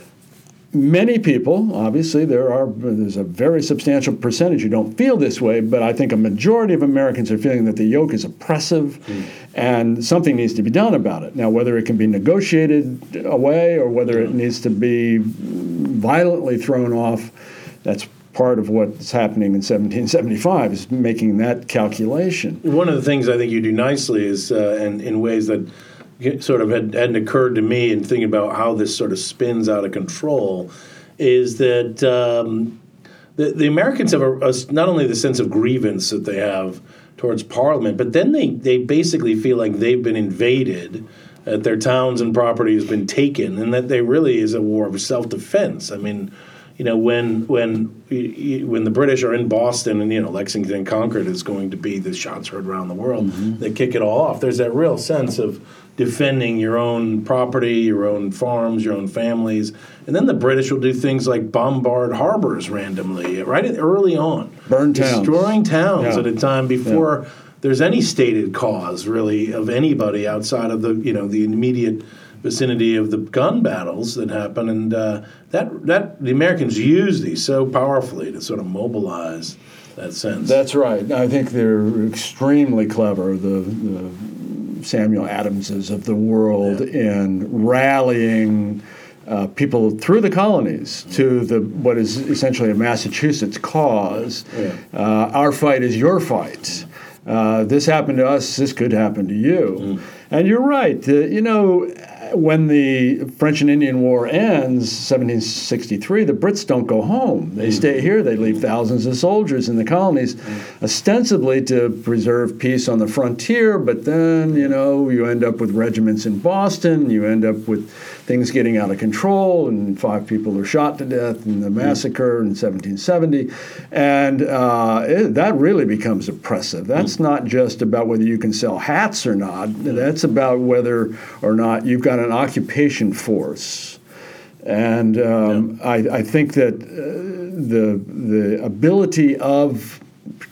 many people, obviously, there are there's a very substantial percentage who don't feel this way, but I think a majority of Americans are feeling that the yoke is oppressive, and something needs to be done about it. Now, whether it can be negotiated away or whether it needs to be violently thrown off, that's part of what's happening in 1775 is making that calculation. One of the things I think you do nicely is, uh, and in ways that sort of had, hadn't occurred to me in thinking about how this sort of spins out of control, is that um, the, the Americans have a, a not only the sense of grievance that they have towards Parliament, but then they, they basically feel like they've been invaded, that their towns and property has been taken, and that they really is a war of self defense. I mean, you know, when when when the British are in Boston and you know Lexington and Concord is going to be the shots heard around the world, they kick it all off. There's that real sense of defending your own property, your own farms, your own families, and then the British will do things like bombard harbors randomly, right early on, Burn towns. destroying towns Yeah. at a time before there's any stated cause really of anybody outside of the you know the immediate vicinity of the gun battles that happen, and uh, that that the Americans use these so powerfully to sort of mobilize that sense. That's right. I think they're extremely clever, the, the Samuel Adamses of the world, in rallying uh, people through the colonies to the what is essentially a Massachusetts cause. Yeah. Uh, our fight is your fight. Uh, this happened to us. This could happen to you. And you're right. uh, you know, when the French and Indian War ends, 1763, the Brits don't go home. They mm-hmm. stay here. They leave thousands of soldiers in the colonies, mm-hmm. ostensibly to preserve peace on the frontier. But then, you know, you end up with regiments in Boston. You end up with things getting out of control, and five people are shot to death in the mm-hmm. massacre in 1770. And uh, it, that really becomes oppressive. That's not just about whether you can sell hats or not. That's about whether or not you've got an occupation force. And um, I, I think that uh, the the ability of,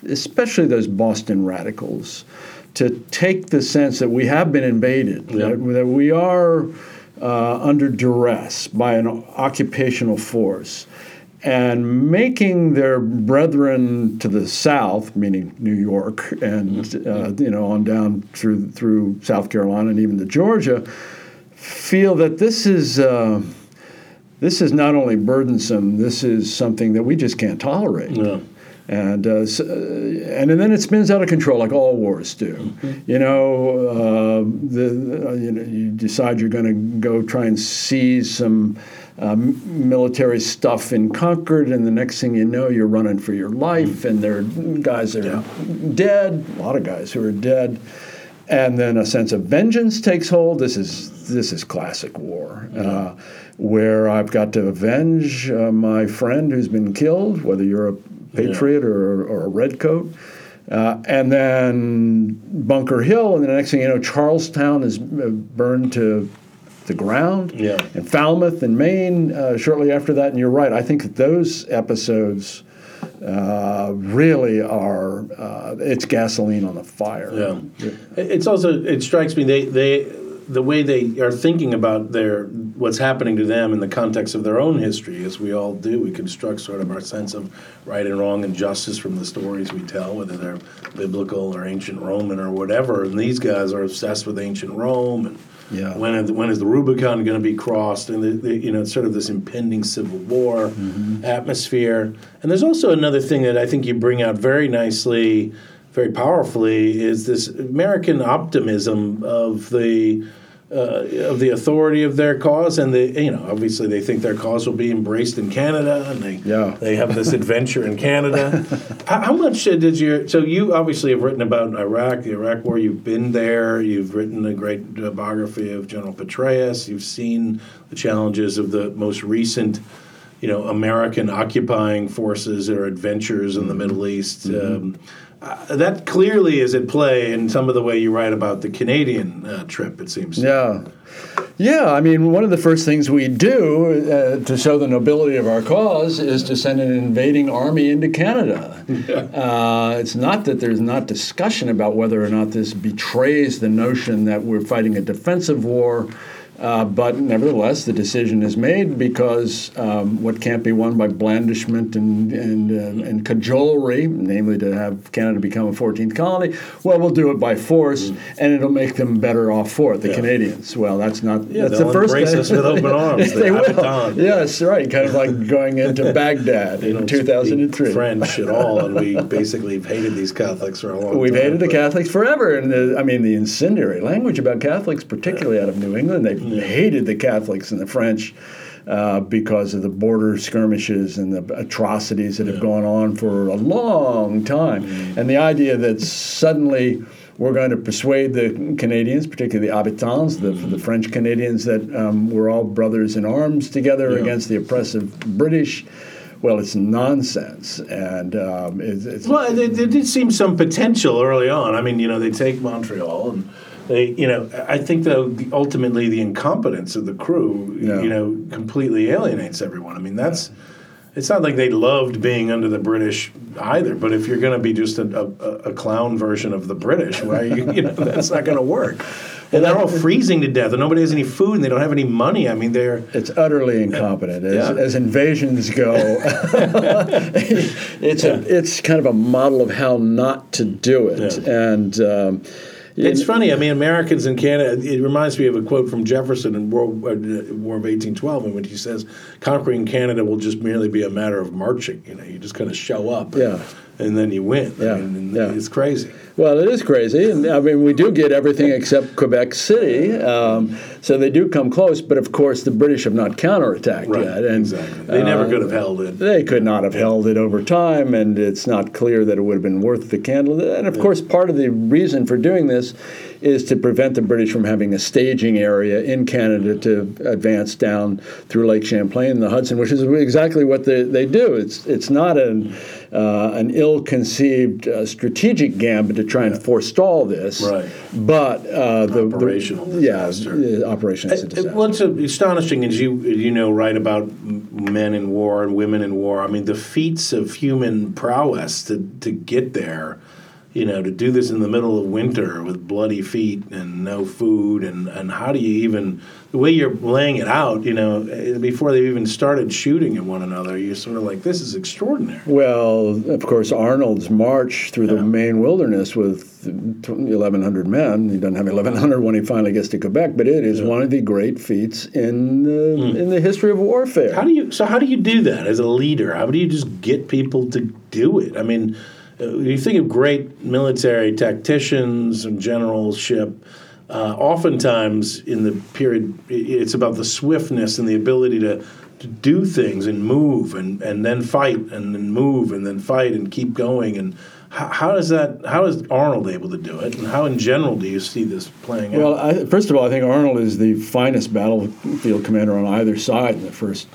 especially those Boston radicals, to take the sense that we have been invaded, Yeah. that, that we are uh, under duress by an occupational force and making their brethren to the south, meaning New York and uh, you know on down through through South Carolina and even to Georgia, feel that this is. Uh, this is not only burdensome, this is something that we just can't tolerate. Yeah. And, uh, so, and and then it spins out of control like all wars do. Mm-hmm. You know, uh, the, you know, you decide you're going to go try and seize some uh, military stuff in Concord, and the next thing you know, you're running for your life, and there are guys that are yeah. dead, a lot of guys who are dead, and then a sense of vengeance takes hold. This is this is classic war. Uh, where I've got to avenge uh, my friend who's been killed, whether you're a patriot yeah. or, or a redcoat. Uh, and then Bunker Hill, and the next thing you know, Charlestown is uh, burned to the ground. Yeah. And Falmouth in Maine uh, shortly after that. And you're right. I think that those episodes uh, really are uh, it's gasoline on the fire. Yeah. It's also it strikes me they they the way they are thinking about their what's happening to them in the context of their own history, as we all do, we construct sort of our sense of right and wrong and justice from the stories we tell, whether they're biblical or ancient Roman or whatever. And these guys are obsessed with ancient Rome and yeah. when is, when is the Rubicon going to be crossed? And the, the, you know, it's sort of this impending civil war mm-hmm. atmosphere. And there's also another thing that I think you bring out very nicely very powerfully is this American optimism of the uh, of the authority of their cause, and the you know obviously they think their cause will be embraced in Canada, and they yeah. they have this adventure in Canada. how, much did you? So you obviously have written about Iraq, the Iraq War. You've been there. You've written a great biography of General Petraeus. You've seen the challenges of the most recent you know American occupying forces or adventures in the Middle East. Mm-hmm. Um, uh, that clearly is at play in some of the way you write about the Canadian uh, trip. It seems. Yeah, yeah. I mean, one of the first things we do uh, to show the nobility of our cause is to send an invading army into Canada. Yeah. Uh, it's not that there's not discussion about whether or not this betrays the notion that we're fighting a defensive war uh, but nevertheless, the decision is made because um, what can't be won by blandishment and and, uh, and cajolery, namely to have Canada become a 14th colony, well, we'll do it by force, mm. and it'll make them better off for it. The yeah. Canadians. Well, that's not. Yeah, that's the first. Embrace us with open arms. they will. Yes, right. Kind of like going into Baghdad in 2003. French at all, and we basically hated these Catholics for a long We've time. We've hated the Catholics forever, and the, I mean the incendiary language about Catholics, particularly yeah. out of New England, they hated the Catholics and the French. Uh, because of the border skirmishes and the atrocities that have gone on for a long time. Mm-hmm. And the idea that suddenly we're going to persuade the Canadians, particularly the habitants, the, the French Canadians, that um, we're all brothers in arms together yeah. against the oppressive British. Well, it's nonsense, and um, it's, it's, well, there, there did seem some potential early on. I mean, you know, they take Montreal and they, you know, I think though the, ultimately the incompetence of the crew, yeah. you know, completely alienates everyone. I mean, that's. Yeah. It's not like they loved being under the British either. But if you're going to be just a, a, a, clown version of the British, well, you, you know, that's not going to work. And they're all freezing to death, and nobody has any food, and they don't have any money. I mean, they're it's utterly incompetent as, yeah. as invasions go. it's a, it's kind of a model of how not to do it, and. Um, it's funny. I mean, Americans in Canada. It reminds me of a quote from Jefferson in World uh, War of 1812, in which he says, "Conquering Canada will just merely be a matter of marching. You know, you just kind of show up, yeah, and then he went. Yeah, I mean, yeah. it's crazy." Well, it is crazy, and I mean we do get everything except Quebec City, um, so they do come close. But of course, the British have not counterattacked right, yet, and exactly. they uh, never could have held it. They could not have held it over time, and it's not clear that it would have been worth the candle. And of yeah. course, part of the reason for doing this is to prevent the British from having a staging area in Canada to advance down through Lake Champlain and the Hudson, which is exactly what they, they do. It's it's not an uh, an ill-conceived uh, strategic gambit to try and yeah. forestall this, right. but uh, the operational the, disaster. yeah, operational disaster. What's astonishing is you you know write about men in war and women in war. I mean, the feats of human prowess to to get there you know, to do this in the middle of winter with bloody feet and no food, and, and how do you even the way you're laying it out, you know, eh, before they even started shooting at one another, you're sort of like, this is extraordinary. Well, of course, Arnold's march through Yeah. the Maine wilderness with 1,100 men. He doesn't have 1,100 when he finally gets to Quebec, but it is one of the great feats in the, in the history of warfare. How do you? So how do you do that as a leader? How do you just get people to do it? I mean, you think of great military tacticians and generalship. Uh, oftentimes, in the period, it's about the swiftness and the ability to, to do things and move and, and then fight and then move and then fight and keep going. And how, how is that? How is Arnold able to do it? And how, in general, do you see this playing out? Well, out? I, first of all, I think Arnold is the finest battlefield commander on either side in the first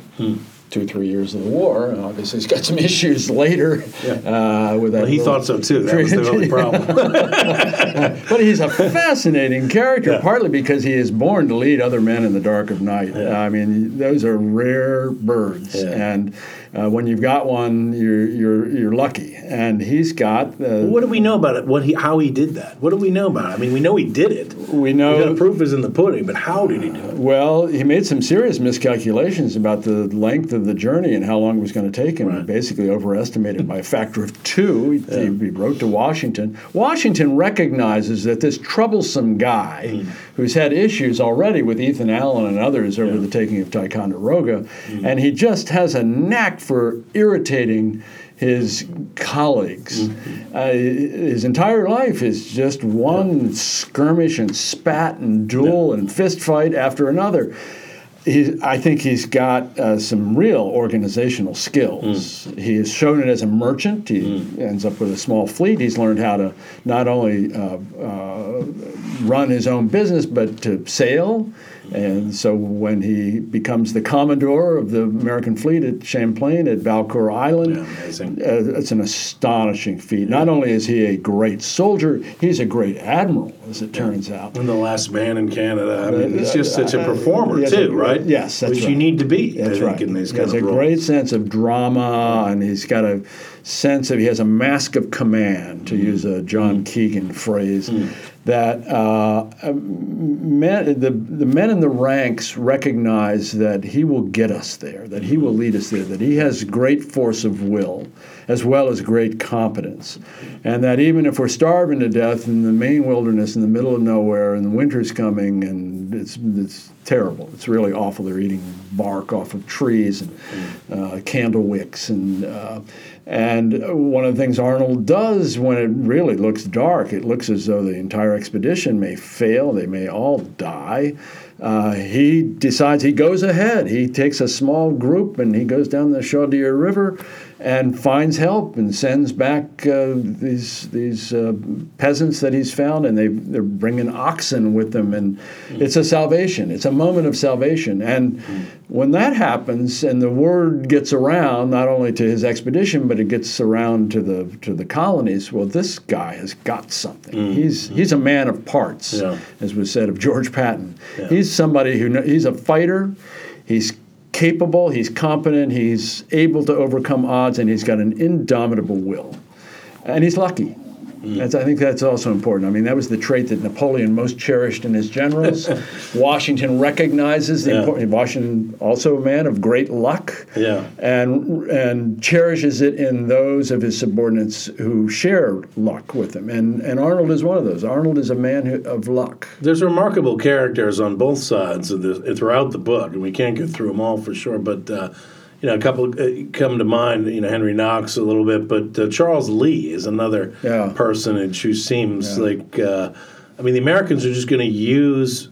two, three years of the war. And obviously, he's got some issues later uh, with that. Well, he thought so too. That was the only problem. but he's a fascinating character, Yeah. partly because he is born to lead other men in the dark of night. I mean, those are rare birds, Yeah. and uh, when you've got one, you're you're you're lucky. And he's got. Uh, What do we know about it? What he, how he did that? What do we know about it? I mean, we know he did it. we know the proof is in the pudding, but how did he do it? Well, he made some serious miscalculations about the length of the journey and how long it was going to take him. He basically overestimated by a factor of two. He, he wrote to Washington. Washington recognizes that this troublesome guy, Mm. Who's had issues already with Ethan Allen and others over the taking of Ticonderoga, Mm. and he just has a knack for irritating his colleagues. Mm-hmm. Uh, his entire life is just one skirmish and spat and duel and fist fight after another. He, I think he's got uh, some real organizational skills. He has shown it as a merchant. He ends up with a small fleet. He's learned how to not only uh, uh, run his own business, but to sail. And so when he becomes the commodore of the American fleet at Champlain at Valcour Island, Yeah, uh, it's an astonishing feat. Not only is he a great soldier, he's a great admiral, as it turns out. And the last man in Canada. I mean, he's just such a performer yes, too, uh, right? yes, that's which you need to be. That's right. In these he kind of a roles. great sense of drama, and he's got a sense of he has a mask of command, to use a John Keegan phrase. Mm. That uh, men, the the men in the ranks recognize that he will get us there, that he will lead us there, that he has great force of will, as well as great competence, and that even if we're starving to death in the Maine wilderness in the middle of nowhere, and the winter's coming, and it's it's terrible. It's really awful. They're eating bark off of trees and uh, candle wicks, and uh, and one of the things Arnold does when it really looks dark, it looks as though the entire expedition may fail. They may all die. Uh, he decides he goes ahead. He takes a small group and he goes down the Chaudière River and finds help and sends back uh, these these uh, peasants that he's found, and they they're bringing oxen with them, and it's a salvation. It's a moment of salvation, and when that happens, and the word gets around not only to his expedition, but it gets around to the to the colonies. Well, this guy has got something. He's he's a man of parts, Yeah. as was said of George Patton. He's somebody who he's a fighter. He's capable, he's competent, he's able to overcome odds, and he's got an indomitable will. And he's lucky. That's, I think that's also important. I mean, that was the trait that Napoleon most cherished in his generals. Washington recognizes the Yeah. importance. Washington, also a man of great luck, Yeah. and and cherishes it in those of his subordinates who share luck with him. And and Arnold is one of those. Arnold is a man who, of luck. There's remarkable characters on both sides of throughout the book, and we can't get through them all for sure. But uh, you know, a couple uh, come to mind. You know, Henry Knox a little bit, but uh, Charles Lee is another Yeah. personage who seems like. Uh, I mean, the Americans are just going to use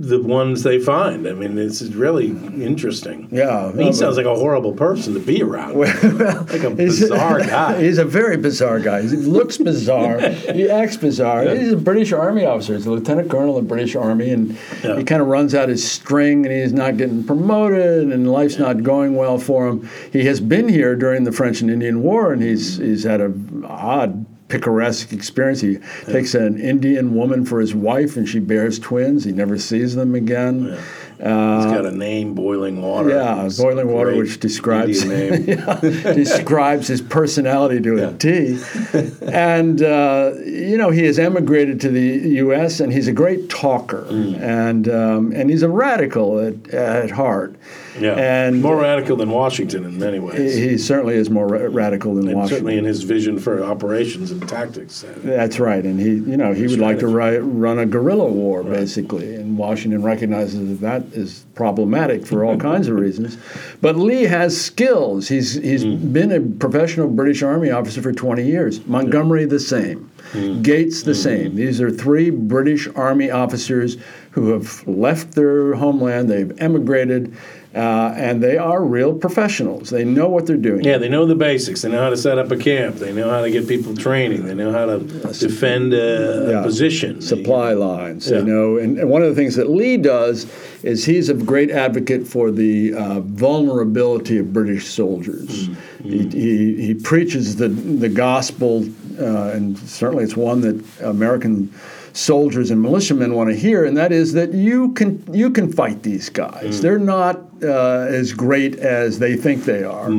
the ones they find. I mean, it's really interesting. Yeah, he sounds like a horrible person to be around. Well, like a bizarre guy. He's a very bizarre guy. He looks bizarre. he acts bizarre. He's a British Army officer. He's a lieutenant colonel in the British Army, and Yeah. he kind of runs out his string, and he's not getting promoted, and life's not going well for him. He has been here during the French and Indian War, and he's he's had a odd. Picaresque experience. He takes an Indian woman for his wife, and she bears twins. He never sees them again. He's got a name, Boiling Water. Yeah, It's boiling water, which describes yeah, describes his personality to a T. And uh, you know, he has emigrated to the U.S. and he's a great talker, Mm. and um, and he's a radical at, at heart. Yeah, and uh, more radical than Washington in many ways. he certainly is more ra- radical than And Washington. certainly in his vision for operations and tactics. That's right, and he, you know, he would like to ri- run a guerrilla war, basically, and Washington recognizes that that is problematic for all kinds of reasons. But Lee has skills. He's he's mm. been a professional British Army officer for 20 years. Montgomery the same. Mm. Gates the mm. same. These are three British Army officers who have left their homeland. They've emigrated. Uh, and they are real professionals. They know what they're doing. Yeah, they know the basics. They know how to set up a camp. They know how to get people training. They know how to defend a, Yeah. position. supply lines. Yeah. You know, and, and one of the things that Lee does is he's a great advocate for the uh, vulnerability of British soldiers. He, he, he preaches the the gospel, uh, and certainly it's one that American soldiers and militiamen want to hear, and that is that you can you can fight these guys. They're not uh, as great as they think they are,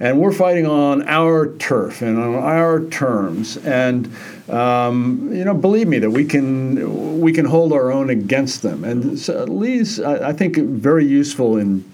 and we're fighting on our turf and on our terms. And um, you know, believe me, that we can we can hold our own against them. And so Lee's, I, I think, very useful in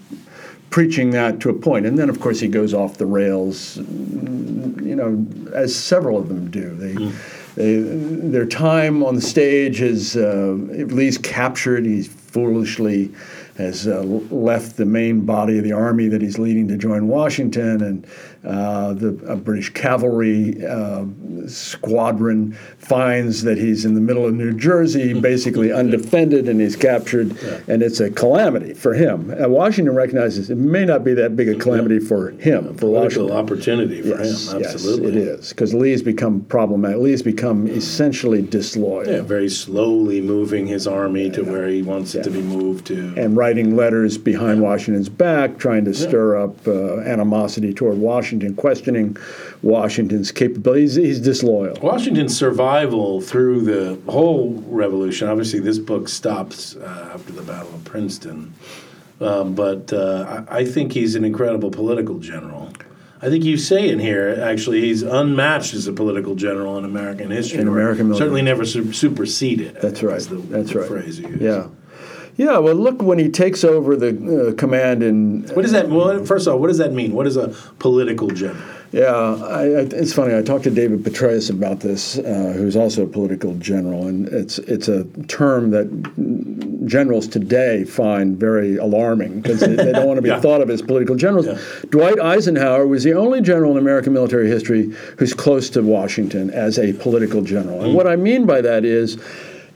preaching that to a point. And then, of course, he goes off the rails, you know, as several of them do. They, they their time on the stage is uh, least captured. He foolishly has uh, left the main body of the army that he's leading to join Washington, and uh, the uh, British cavalry uh, squadron finds that he's in the middle of New Jersey, basically undefended, and he's captured, and it's a calamity for him. And Washington recognizes it may not be that big a calamity for him, for Political Washington. opportunity for Yes, him. yes, Absolutely. it is because Lee's become problematic. Lee's become essentially disloyal. Yeah, very slowly moving his army to where he wants it to be moved to. and writing letters behind Washington's back, trying to stir up uh, animosity toward Washington, questioning Washington's capabilities. He's disloyal. Washington's survival through the whole revolution. Obviously, this book stops uh, after the Battle of Princeton, um, but uh, I, I think he's an incredible political general. I think you say in here, actually, he's unmatched as a political general in American history. In American military. certainly never su- superseded. That's right. is The, That's the right. Phrase you use. Yeah. Yeah, well, look, when he takes over the uh, command in What does that? Well, first of all, what does that mean? What is a political general? Yeah, I, I, it's funny. I talked to David Petraeus about this, uh, who's also a political general, and it's it's a term that generals today find very alarming because they, they don't want to be Yeah. thought of as political generals. Dwight Eisenhower was the only general in American military history who's close to Washington as a political general, and what I mean by that is.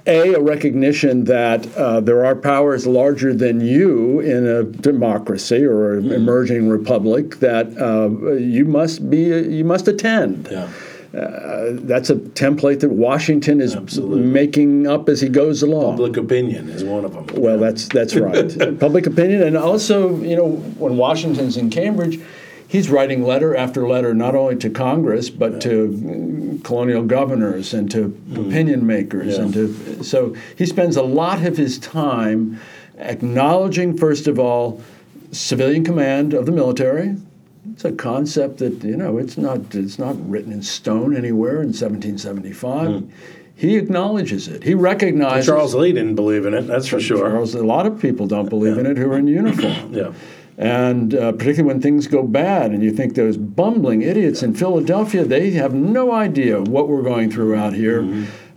A, a recognition that uh, there are powers larger than you in a democracy or an emerging republic that uh, you must be you must attend. Yeah. That's a template that Washington is Absolutely. making up as he goes along. Public opinion is one of them. Well, that's that's right. Public opinion, and also, you know, when Washington's in Cambridge, he's writing letter after letter, not only to Congress but to mm, colonial governors and to opinion makers, Yeah. and to so he spends a lot of his time acknowledging, first of all, civilian command of the military. It's a concept that you know it's not it's not written in stone anywhere in 1775. He acknowledges it. He recognizes Charles Lee didn't believe in it. That's for sure. Charles, a lot of people don't believe in it who are in uniform. Yeah. And uh, particularly when things go bad and you think those bumbling idiots in Philadelphia, they have no idea what we're going through out here.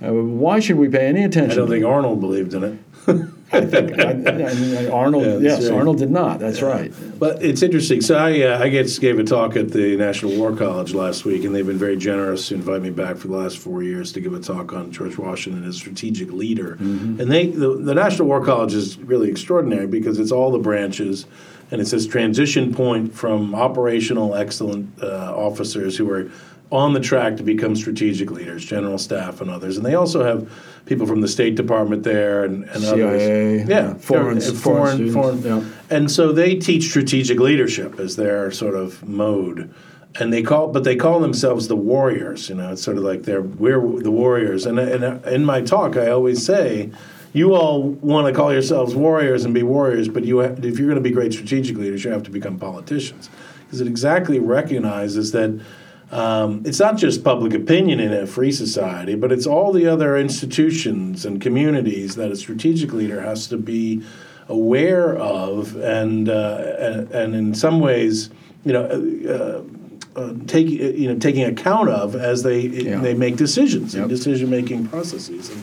Uh, why should we pay any attention? Mm-hmm. I don't think Arnold believed in it. I think I, I- Arnold, Yeah, yes, right. Arnold did not. That's right. But it's interesting. So I, uh, I get, gave a talk at the National War College last week, and they've been very generous to invite me back for the last four years to give a talk on George Washington as strategic leader. And they, the, the National War College is really extraordinary because it's all the branches, and it's this transition point from operational excellent uh, officers who are on the track to become strategic leaders, general staff and others. And they also have people from the State Department there and, and CIA, others. Yeah, foreign- foreign foreign, foreign, yeah. and so they teach strategic leadership as their sort of mode. And they call, but they call themselves the warriors. You know, it's sort of like they're we're the warriors. And and in my talk, I always say, you all want to call yourselves warriors and be warriors, but you have, if you're going to be great strategic leaders, you have to become politicians because it exactly recognizes that. Um, it's not just public opinion in a free society, but it's all the other institutions and communities that a strategic leader has to be aware of, and uh, and, and in some ways, you know, uh, uh, take you know taking account of as they Yeah. they make decisions Yep. and decision making processes. And,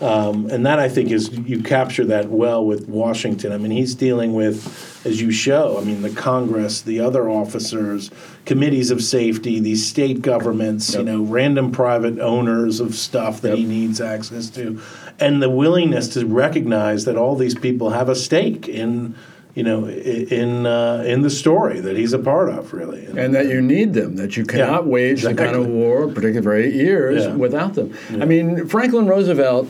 um, and that I think is you capture that well with Washington. I mean, he's dealing with, as you show. I mean, the Congress, the other officers, committees of safety, these state governments. You know, random private owners of stuff that he needs access to, and the willingness to recognize that all these people have a stake in. You know, in uh, in the story that he's a part of, really. and that you need them, that you cannot wage the kind of war, particularly for eight years, Yeah. without them. I mean, Franklin Roosevelt,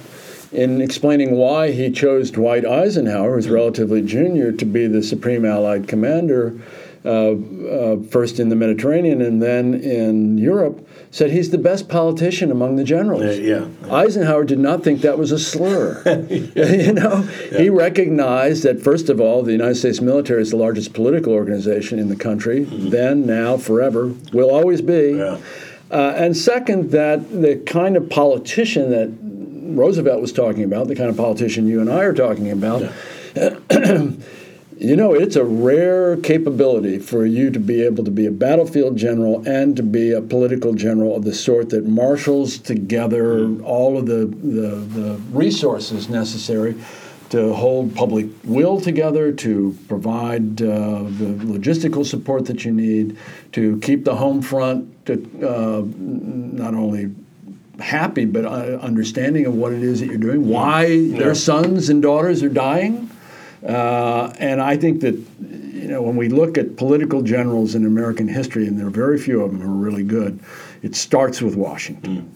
in explaining why he chose Dwight Eisenhower, who's relatively junior, to be the Supreme Allied Commander, uh, uh, first in the Mediterranean and then in Europe, said he's the best politician among the generals. Uh, yeah. Eisenhower did not think that was a slur. you know, he recognized that first of all, the United States military is the largest political organization in the country. Then, now, forever, will always be. Yeah. Uh, and second, that the kind of politician that Roosevelt was talking about, the kind of politician you and I are talking about, you know, it's a rare capability for you to be able to be a battlefield general and to be a political general of the sort that marshals together all of the, the, the resources necessary to hold public will together, to provide uh, the logistical support that you need, to keep the home front to, uh, not only happy but uh, understanding of what it is that you're doing, why their sons and daughters are dying. Uh, and I think that you know when we look at political generals in American history, and there are very few of them who are really good, it starts with Washington.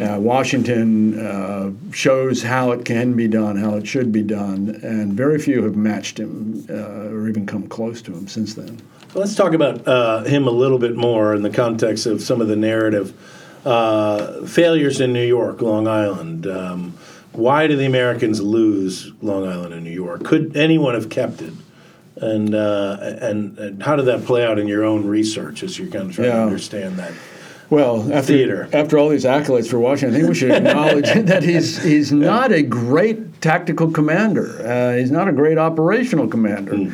Uh, Washington uh, shows how it can be done, how it should be done, and very few have matched him uh, or even come close to him since then. Let's talk about uh, him a little bit more in the context of some of the narrative uh, failures in New York, Long Island. Um, why do the Americans lose Long Island and New York? Could anyone have kept it? And, uh, and and how did that play out in your own research as you're kind of trying to understand that? Well, after, Theater. after all these accolades for Washington, I think we should acknowledge that he's he's not a great tactical commander. Uh, he's not a great operational commander.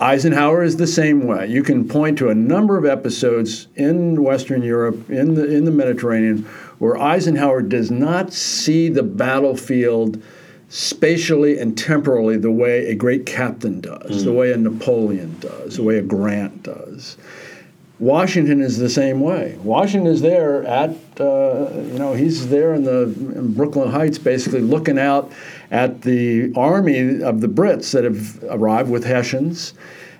Eisenhower is the same way. You can point to a number of episodes in Western Europe, in the in the Mediterranean, where Eisenhower does not see the battlefield spatially and temporally the way a great captain does, the way a Napoleon does, the way a Grant does. Washington is the same way. Washington is there at, uh, you know, he's there in the in Brooklyn Heights, basically looking out at the army of the Brits that have arrived with Hessians,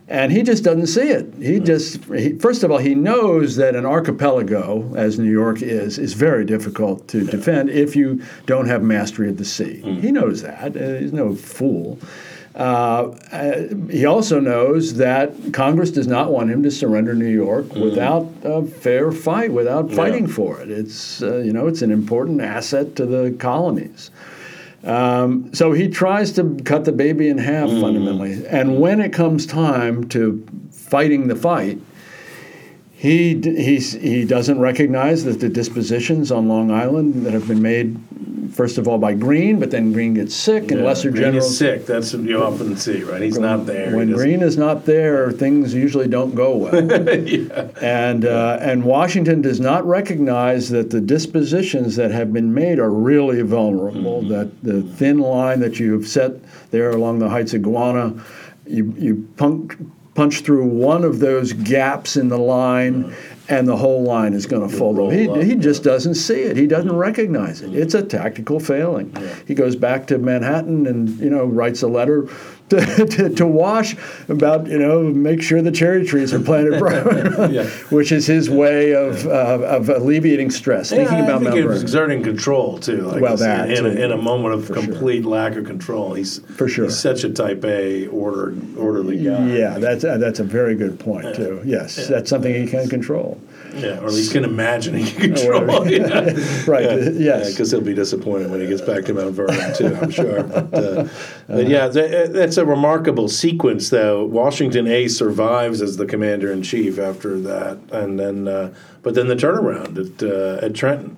and he just doesn't see it. He just, he, first of all, he knows that an archipelago, as New York is, is very difficult to defend if you don't have mastery of the sea. He knows that. Uh, he's no fool. Uh, uh, he also knows that Congress does not want him to surrender New York without a fair fight, without fighting for it. It's uh, you know it's an important asset to the colonies. Um, so he tries to cut the baby in half fundamentally, and when it comes time to fighting the fight, he he's, he doesn't recognize that the dispositions on Long Island that have been made, first of all by Greene, but then Greene gets sick, and lesser Greene generals is sick. That's what you often see, right? He's not there. when Greene is not there, things usually don't go well. And uh, and Washington does not recognize that the dispositions that have been made are really vulnerable. Mm-hmm. That the thin line that you have set there along the Heights of Guana, you you punch punch through one of those gaps in the line. And the whole line is going to fold. He, up, he just doesn't see it. He doesn't recognize it. It's a tactical failing. He goes back to Manhattan and you know writes a letter to, to, to Wash about you know make sure the cherry trees are planted properly, Yeah. which is his way of uh, of alleviating stress. thinking yeah, about I think Mount it was Vernon. exerting control too. Like Well, that, in, a, in a moment of sure. complete lack of control. He's For sure. He's such a Type A order orderly guy. Yeah, that's uh, that's a very good point too. Yes, that's something he can control. Yeah, or at least can imagine he can control. yeah. Right, Yeah. yes. because he'll be disappointed when he gets back to Mount Vernon too. I'm sure. But, uh, but yeah, th- that's a remarkable sequence, though. Washington A survives as the commander in chief after that, and then uh, but then the turnaround at uh, at Trenton.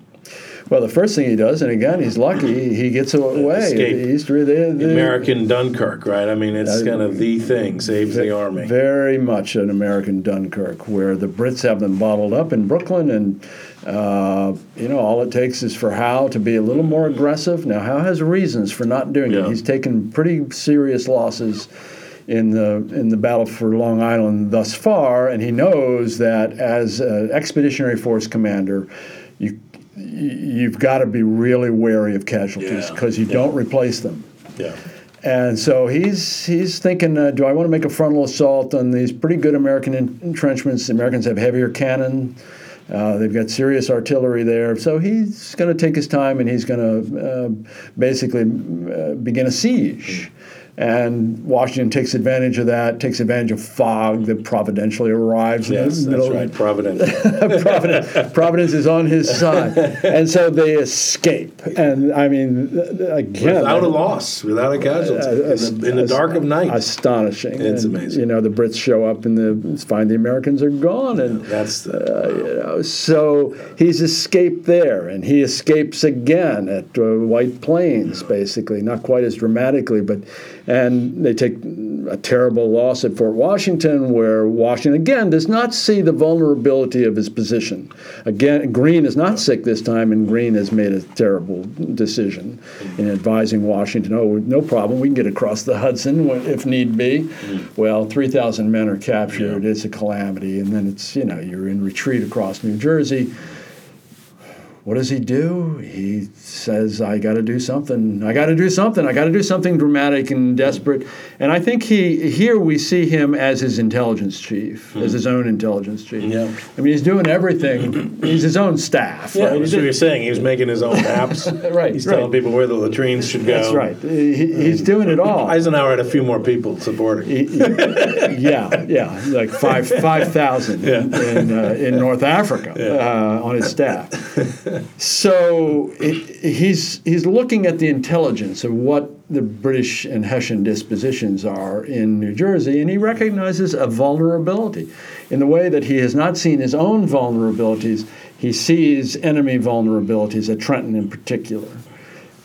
Well, the first thing he does, and again, he's lucky, he gets away. Escape. He's really the, the, American Dunkirk, right? I mean, it's kind of the thing saves the army. Very much an American Dunkirk, where the Brits have them bottled up in Brooklyn, and uh, you know all it takes is for Howe to be a little more aggressive. Now Howe has reasons for not doing Yeah. it. He's taken pretty serious losses in the in the battle for Long Island thus far, and he knows that as an expeditionary force commander, you you've got to be really wary of casualties Yeah. because you don't replace them. Yeah. And so he's he's thinking, uh, do I want to make a frontal assault on these pretty good American en- entrenchments? The Americans have heavier cannon. Uh, they've got serious artillery there. So he's going to take his time and he's going to uh, basically uh, begin a siege. And Washington takes advantage of that, takes advantage of fog that providentially arrives Yes, in the that's right. Providence. Providence, Providence is on his side, and so they escape. And I mean, again, without a loss, without a casualty, in, the, in the dark of night. astonishing. It's And, amazing. You know, the Brits show up and the find the Americans are gone, and That's the, you know, so he's escaped there, and he escapes again at uh, White Plains, basically, not quite as dramatically, but and they take a terrible loss at Fort Washington, where Washington again does not see the vulnerability of his position. Again, Greene is not sick this time, and Greene has made a terrible decision in advising Washington. Oh, no problem, we can get across the Hudson if need be. Mm-hmm. Well, three thousand men are captured. It's a calamity, and then it's you know you're in retreat across New Jersey. What does he do? He says, I got to do something. I got to do something. I got to do something dramatic and desperate. And I think he here we see him as his intelligence chief, as his own intelligence chief. Yeah. I mean, he's doing everything. He's his own staff. yeah, right? that's what you're saying. He was making his own maps. Right, He's telling people where the latrines should go. That's right. He, he's doing it all. Eisenhower had a few more people supporting. yeah, yeah, like five five thousand in in, uh, in North Africa uh, on his staff. So it, he's he's looking at the intelligence of what the British and Hessian dispositions are in New Jersey, and he recognizes a vulnerability in the way that he has not seen his own vulnerabilities. He sees enemy vulnerabilities at Trenton in particular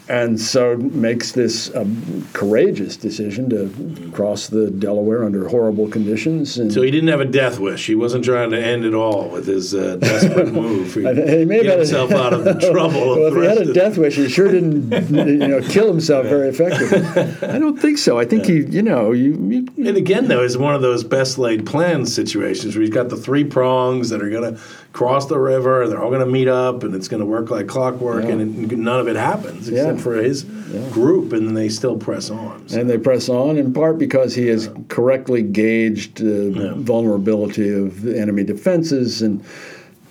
and so makes this um, courageous decision to cross the Delaware under horrible conditions. And So he didn't have a death wish. He wasn't trying to end it all with his uh, desperate move. He, he may get had a- himself out of the trouble. well, if he had a death wish, he sure didn't, you know, kill himself very effectively. I don't think so. I think he, you know, you, you And again, though, is one of those best laid plans situations where he's got the three prongs that are going to cross the river, and they're all going to meet up, and it's going to work like clockwork, Yeah. and it, none of it happens Yeah. Except for his group, and then they still press on. So- and they press on in part because he has correctly gauged the vulnerability of enemy defenses and.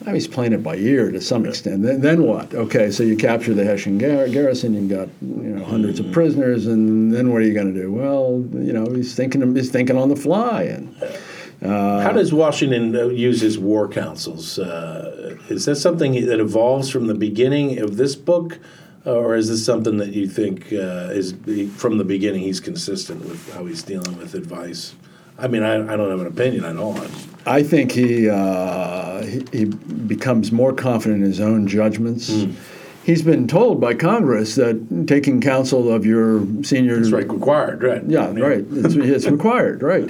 I mean, he's playing it by ear to some extent. Then, then what? Okay, so you capture the Hessian gar- garrison. You've got you know hundreds of prisoners, and then what are you going to do? Well, you know, he's thinking he's thinking on the fly, and How does Washington uh, use his war councils? Uh, is that something that evolves from the beginning of this book, or is this something that you think uh, is from the beginning he's consistent with how he's dealing with advice? I mean, I, I don't have an opinion. I know it. I think he, uh, he he becomes more confident in his own judgments. Hmm. He's been told by Congress that taking counsel of your senior It's right, required, right? Yeah, mean, right. It's, it's required, right.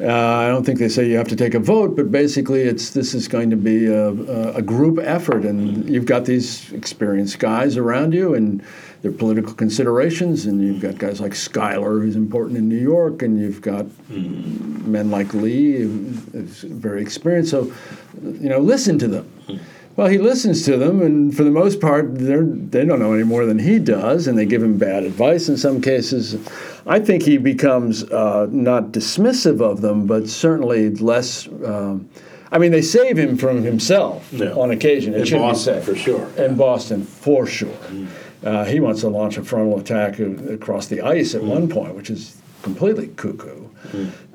Uh, I don't think they say you have to take a vote, but basically, it's this is going to be a, a, group effort, and you've got these experienced guys around you, and their political considerations, and you've got guys like Schuyler, who's important in New York, and you've got men like Lee, who's very experienced. So, you know, listen to them. Well, he listens to them, and for the most part, they're, they don't know any more than he does, and they give him bad advice in some cases. I think he becomes uh, not dismissive of them, but certainly less. Um, I mean, they save him from himself Yeah. on occasion. It In Boston, for sure. In Boston, for sure. Uh, he wants to launch a frontal attack across the ice at one point, which is completely cuckoo.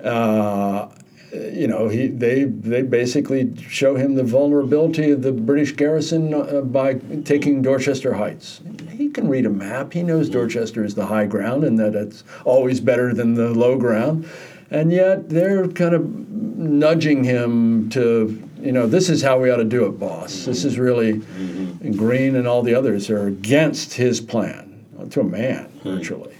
Uh, you know, he they they basically show him the vulnerability of the British garrison uh, by taking Dorchester Heights. He can read a map. He knows Dorchester is the high ground and that it's always better than the low ground. And yet they're kind of nudging him to, you know, this is how we ought to do it, boss. This is really Greene and all the others are against his plan to a man, virtually.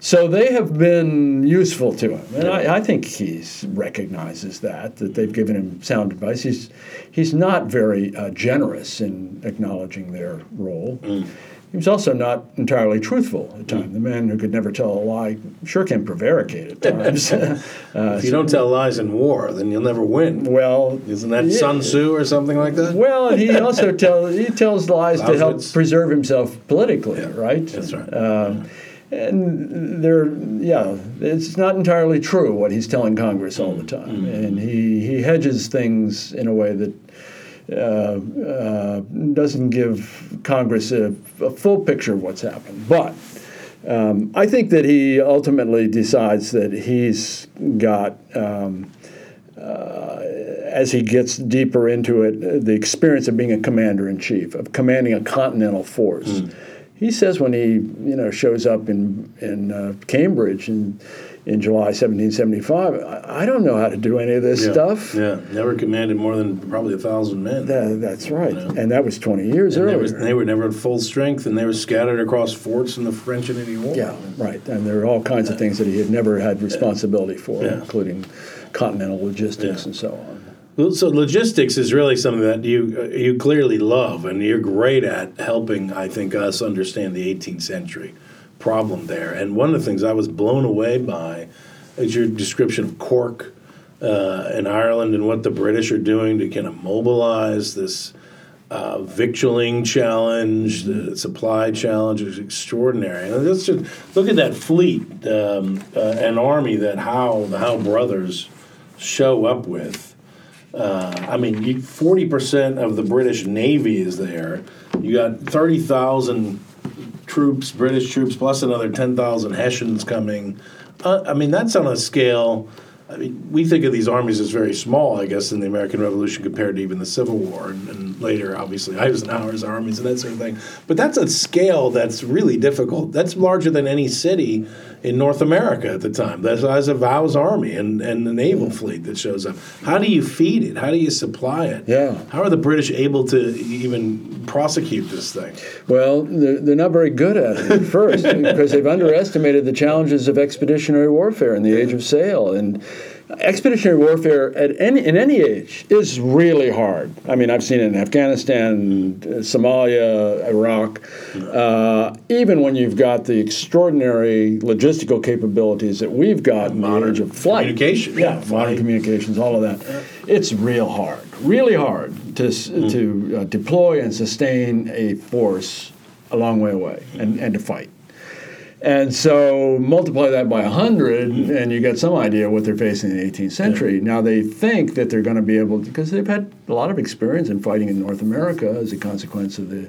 So they have been useful to him, and I, I think he recognizes that that they've given him sound advice. He's he's not very uh, generous in acknowledging their role. He was also not entirely truthful at times. The man who could never tell a lie sure can prevaricate at times. uh, If you don't tell lies in war, then you'll never win. well, Isn't that yeah. Sun Tzu or something like that? Well, he also tells he tells lies to help preserve himself politically, right? That's right. Um, and they're yeah, it's not entirely true what he's telling Congress all the time, and he he hedges things in a way that. Uh, uh, doesn't give Congress a, a full picture of what's happened. But um, I think that he ultimately decides that he's got um, as he gets deeper into it, uh, the experience of being a commander in chief, of commanding a continental force. He says when he you know shows up in in uh, Cambridge in in July 1775, I, I don't know how to do any of this Yeah. stuff. Yeah, never commanded more than probably a thousand men. Tha- that's right, and that was 20 years and they, was, they were never at full strength, and they were scattered across forts in the French and Indian War. yeah, right. And there are all kinds of things that he had never had responsibility for, Yeah. including continental logistics Yeah. and so on. Well, So logistics is really something that you you clearly love, and you're great at helping. I think us understand the 18th century problem there. And one of the things I was blown away by is your description of Cork uh, in Ireland and what the British are doing to kind of mobilize this uh, victualling challenge, the supply challenge is extraordinary. And let's just look at that fleet um, uh, army that Howe, the Howe brothers, show up with. Uh, I mean, forty percent of the British Navy is there. You got thirty thousand troops, British troops, plus another ten thousand Hessians coming. Uh, I mean, that's on a scale. I mean, we think of these armies as very small, I guess, in the American Revolution compared to even the Civil War, and, and later, obviously, Eisenhower's armies and that sort of thing. But that's a scale that's really difficult. That's larger than any city in North America at the time. The size of Howe's army and, and the naval fleet that shows up. How do you feed it? How do you supply it? Yeah. How are the British able to even prosecute this thing? Well, they're, they're not very good at it at first because they've underestimated the challenges of expeditionary warfare in the age of sail. And expeditionary warfare at any, in any age is really hard. I mean, I've seen it in Afghanistan, Somalia, Iraq. Uh, even when you've got the extraordinary logistical capabilities that we've got in age of flight. communication, Yeah, yeah, modern communications, all of that. It's real hard, really hard to, s to uh, deploy and sustain a force a long way away and, and to fight. And so multiply that by 100, mm-hmm. and you get some idea what they're facing in the 18th century. Now they think that they're going to be able to, because they've had a lot of experience in fighting in North America as a consequence of the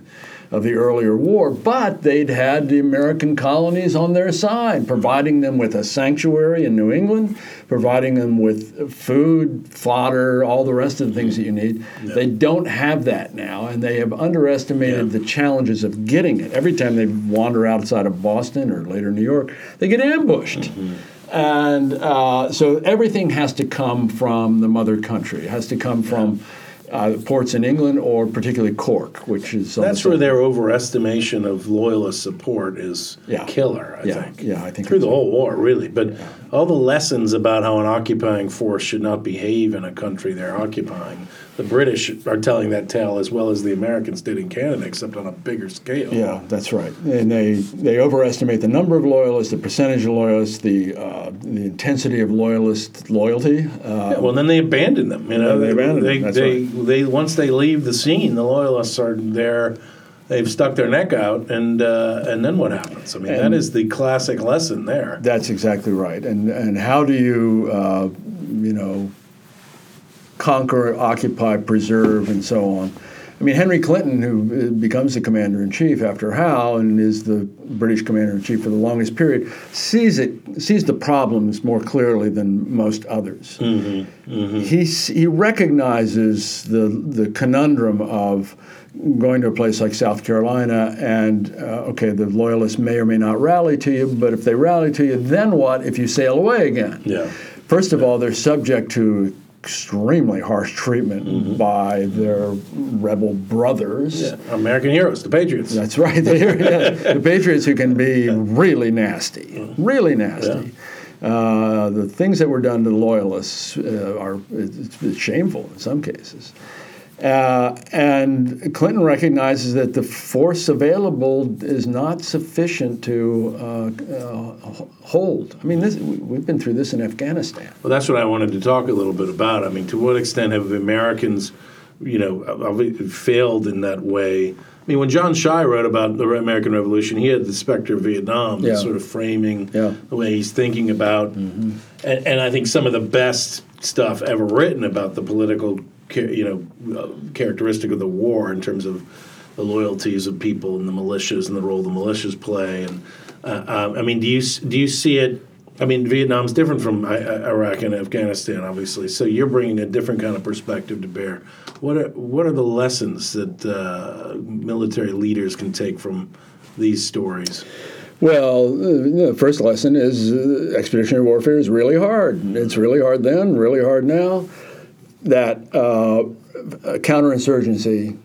of the earlier war, but they'd had the American colonies on their side, providing them with a sanctuary in New England, providing them with food, fodder, all the rest of the things that you need. They don't have that now, and they have underestimated Yeah. the challenges of getting it. Every time they wander outside of Boston or later New York, they get ambushed. And uh, so everything has to come from the mother country. It has to come from uh, ports in England or particularly Cork, which is That's the where their overestimation of loyalist support is Yeah. killer, I Yeah, think. yeah, I think Through the whole war, really. But all the lessons about how an occupying force should not behave in a country they're occupying, the British are telling that tale as well as the Americans did in Canada, except on a bigger scale. Yeah, that's right. And they, they overestimate the number of loyalists, the percentage of loyalists, the uh, the intensity of loyalist loyalty. Uh, Yeah, well, then they abandon them. You know, Then they abandon they, them, that's they, they once they leave the scene, the loyalists are there. They've stuck their neck out, and uh, and then what happens? I mean, that And- is the classic lesson there. That's exactly right. And and how do you uh, you know conquer, occupy, preserve, and so on? I mean, Henry Clinton, who uh, becomes the commander in chief after Howe and is the British commander in chief for the longest period, sees it sees the problems more clearly than most others. He s- he recognizes the the conundrum of going to a place like South Carolina and uh, okay, the loyalists may or may not rally to you, but if they rally to you, then what if you sail away again? Yeah. First of all, they're subject to extremely harsh treatment by their rebel brothers. Yeah. American heroes, the Patriots. That's right. They're, yeah, the Patriots who can be really nasty, really nasty. Uh, the things that were done to the loyalists uh, are it's, it's shameful in some cases. Uh, and Clinton recognizes that the force available is not sufficient to uh, uh, hold. I mean, this, we- we've been through this in Afghanistan. Well, that's what I wanted to talk a little bit about. I mean, to what extent have Americans, you know, failed in that way? I mean, when John Shy wrote about the American Revolution, he had the specter of Vietnam Yeah. sort of framing Yeah. the way he's thinking about, and, and I think some of the best stuff ever written about the political, you know, uh, characteristic of the war in terms of the loyalties of people and the militias and the role the militias play. And uh, um, I mean, do you do you see it? I mean, Vietnam's different from I- I- Iraq and Afghanistan, obviously. So you're bringing a different kind of perspective to bear. What are what are the lessons that uh, military leaders can take from these stories? Well, uh, the first lesson is expeditionary warfare is really hard. It's really hard then, really hard now. That uh, counterinsurgency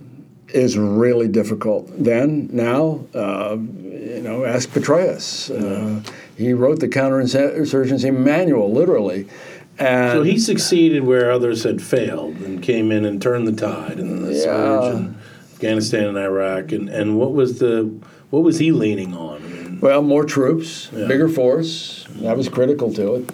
is really difficult then, now. Uh, you know, ask Petraeus. Uh, he wrote the counterinsurgency manual, literally. And So he succeeded where others had failed and came in and turned the tide in the surge in Afghanistan and Iraq. And, and what was the what was he leaning on? I mean, well, more troops, Yeah. bigger force. That was critical to it.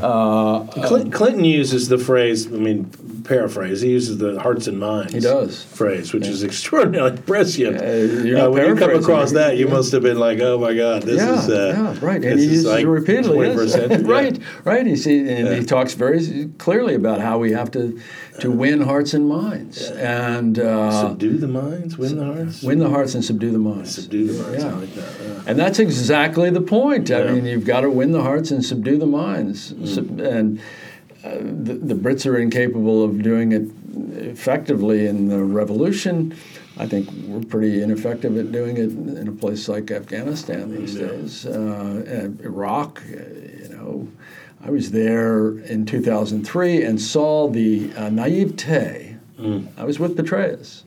Uh, Clinton, Clinton uses the phrase. I mean, paraphrase. He uses the hearts and minds. He does. phrase, which is extraordinarily prescient. Uh, when you come across that, you must have been like, "Oh my God, this yeah, is uh, yeah, right. And he uses like it repeatedly. right, Yeah. right. He see, and Yeah. he talks very clearly about how we have to to win hearts and minds, and uh, Subdue the minds, win the hearts. win the hearts and subdue the minds. Subdue the minds. Yeah. like that. yeah. And that's exactly the point. I mean, you've got to win the hearts and subdue the minds. Mm. And the, the Brits are incapable of doing it effectively in the revolution. I think we're pretty ineffective at doing it in a place like Afghanistan these days. Uh, Iraq, uh, you know, I was there in 2003 and saw the uh, naivete. I was with Petraeus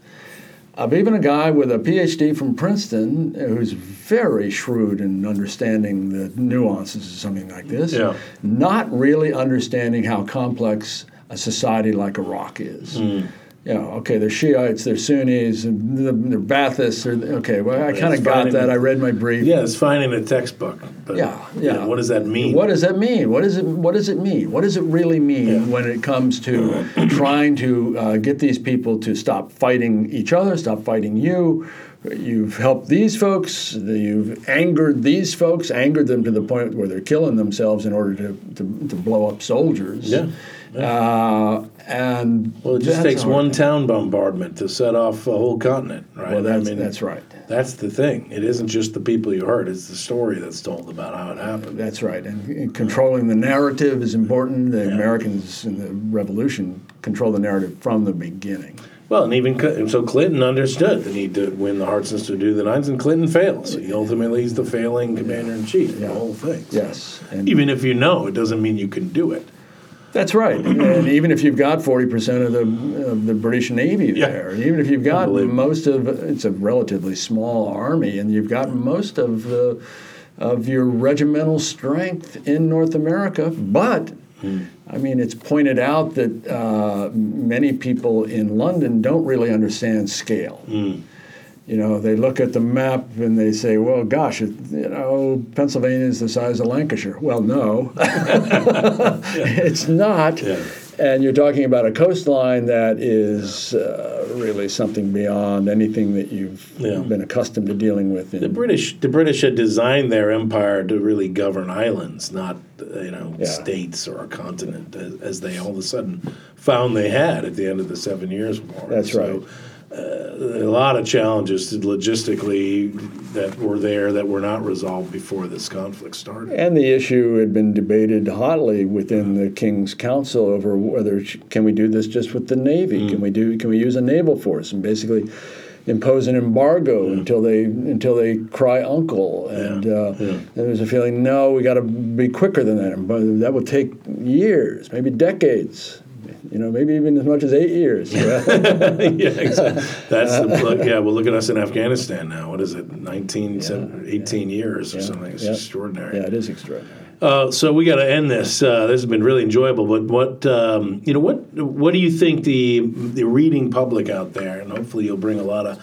of even a guy with a PhD from Princeton uh, who's very shrewd in understanding the nuances of something like this, Yeah. not really understanding how complex a society like Iraq is. Hmm. You know, okay, they're Shiites, they're Sunnis, they're Baathists. They're, okay, well, I kind of got that. I read my brief. Yeah, it's fine in a textbook. But, Yeah, you yeah. know, what does that mean? What does that mean? What does it What does it mean? What does it really mean Yeah. when it comes to trying to uh, get these people to stop fighting each other, stop fighting you? You've helped these folks. You've angered these folks, angered them to the point where they're killing themselves in order to, to, to blow up soldiers. Yeah. Uh, and Well, it just takes one town bombardment to set off a whole continent, right? Well, that's, I mean, that's right. That's the thing. It isn't just the people you hurt; it's the story that's told about how it happened. That's right. And, and controlling the narrative is important. The Americans in the Revolution control the narrative from the beginning. Well, and even Cl- so, Clinton understood the need to win the hearts and to do the minds, and Clinton fails. He ultimately is the failing commander in chief of the whole thing. So Yes. And Even if you know, it doesn't mean you can do it. That's right. and even if you've got 40% of the, of the British Navy Yeah. there, even if you've got most of, it's a relatively small army, and you've got most of the, of your regimental strength in North America, but hmm. I mean, it's pointed out that uh, many people in London don't really understand scale. You know, they look at the map and they say, "Well, gosh, it, you know, Pennsylvania is the size of Lancashire." Well, no, it's not. Yeah. And you're talking about a coastline that is uh, really something beyond anything that you've Yeah. been accustomed to dealing with. In, The British, the British had designed their empire to really govern islands, not you know Yeah. states or a continent, as, as they all of a sudden found they had at the end of the Seven Years War. That's So, right. A lot of challenges logistically that were there that were not resolved before this conflict started. And the issue had been debated hotly within the King's Council over whether can we do this just with the Navy? Can we do can we use a naval force and basically impose an embargo until they until they cry uncle? And uh, there was a feeling no, we got to be quicker than that. But that will take years, maybe decades. You know, maybe even as much as eight years. yeah, exactly. That's the plug. Yeah, well, look at us in Afghanistan now. What is it, 19, 18 years or something? It's yeah. extraordinary. Yeah, it is extraordinary. Uh, so we got to end this. Uh, this has been really enjoyable. But what um, you know, what what do you think the the reading public out there, and hopefully you'll bring a lot of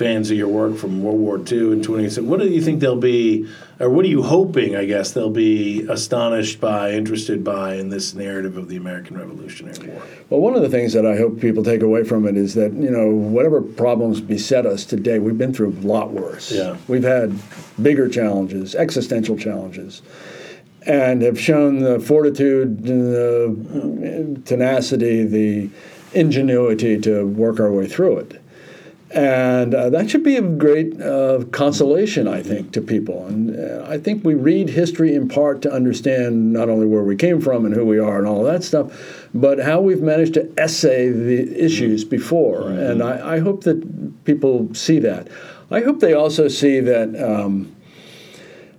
fans of your work from World War II and 20. What do you think they'll be, or what are you hoping? I guess they'll be astonished by, interested by in this narrative of the American Revolutionary War. Well, one of the things that I hope people take away from it is that you know whatever problems beset us today, we've been through a lot worse. Yeah. We've had bigger challenges, existential challenges and have shown the fortitude, the tenacity, the ingenuity to work our way through it. And uh, that should be a great uh, consolation, I think, to people. And uh, I think we read history in part to understand not only where we came from and who we are and all that stuff, but how we've managed to essay the issues before. Mm-hmm. And I, I, hope that people see that. I hope they also see that um,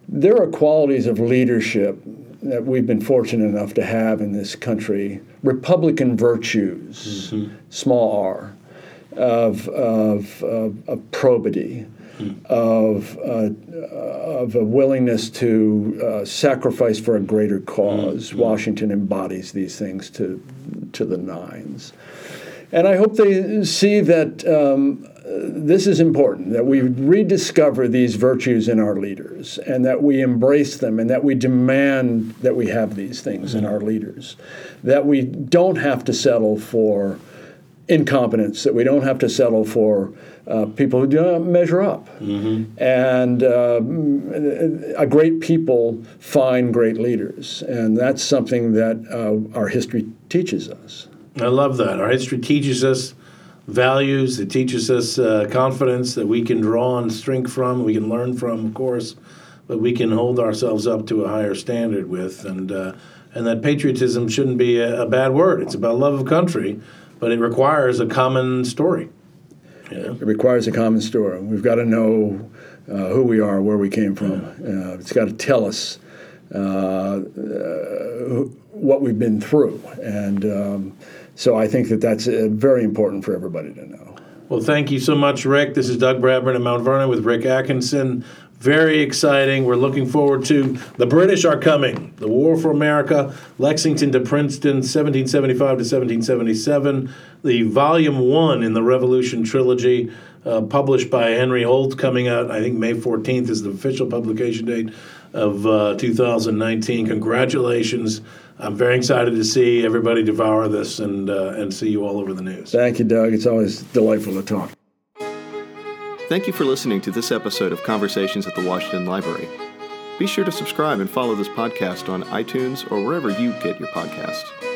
there are qualities of leadership that we've been fortunate enough to have in this country Republican virtues, mm-hmm. small r of, of, of, of probity, mm. of, uh, of a willingness to uh, sacrifice for a greater cause. Mm. Washington embodies these things to, to the nines. And I hope they see that um, this is important that we rediscover these virtues in our leaders and that we embrace them and that we demand that we have these things in our leaders. That we don't have to settle for incompetence, that we don't have to settle for uh, people who do not measure up. Mm-hmm. And uh, a great people find great leaders. And that's something that uh, our history teaches us. I love that. Our history teaches us values, it teaches us uh, confidence that we can draw on strength from, we can learn from, of course, but we can hold ourselves up to a higher standard with. And, uh, and that patriotism shouldn't be a, a bad word. It's about love of country but it requires a common story. It requires a common story. We've got to know uh, who we are, where we came from. Uh, it's got to tell us uh, uh what we've been through, and um, so I think that that's uh, very important for everybody to know. Well, thank you so much, Rick. This is Doug Bradburn at Mount Vernon with Rick Atkinson. Very exciting. We're looking forward to the British are coming. The War for America, Lexington to Princeton, 1775 to 1777. The volume one in the Revolution trilogy, uh, published by Henry Holt, coming out, I think May 14th is the official publication date of uh, 2019. Congratulations. I'm very excited to see everybody devour this and, uh, and see you all over the news. Thank you, Doug. It's always delightful to talk. Thank you for listening to this episode of Conversations at the Washington Library. Be sure to subscribe and follow this podcast on iTunes or wherever you get your podcasts.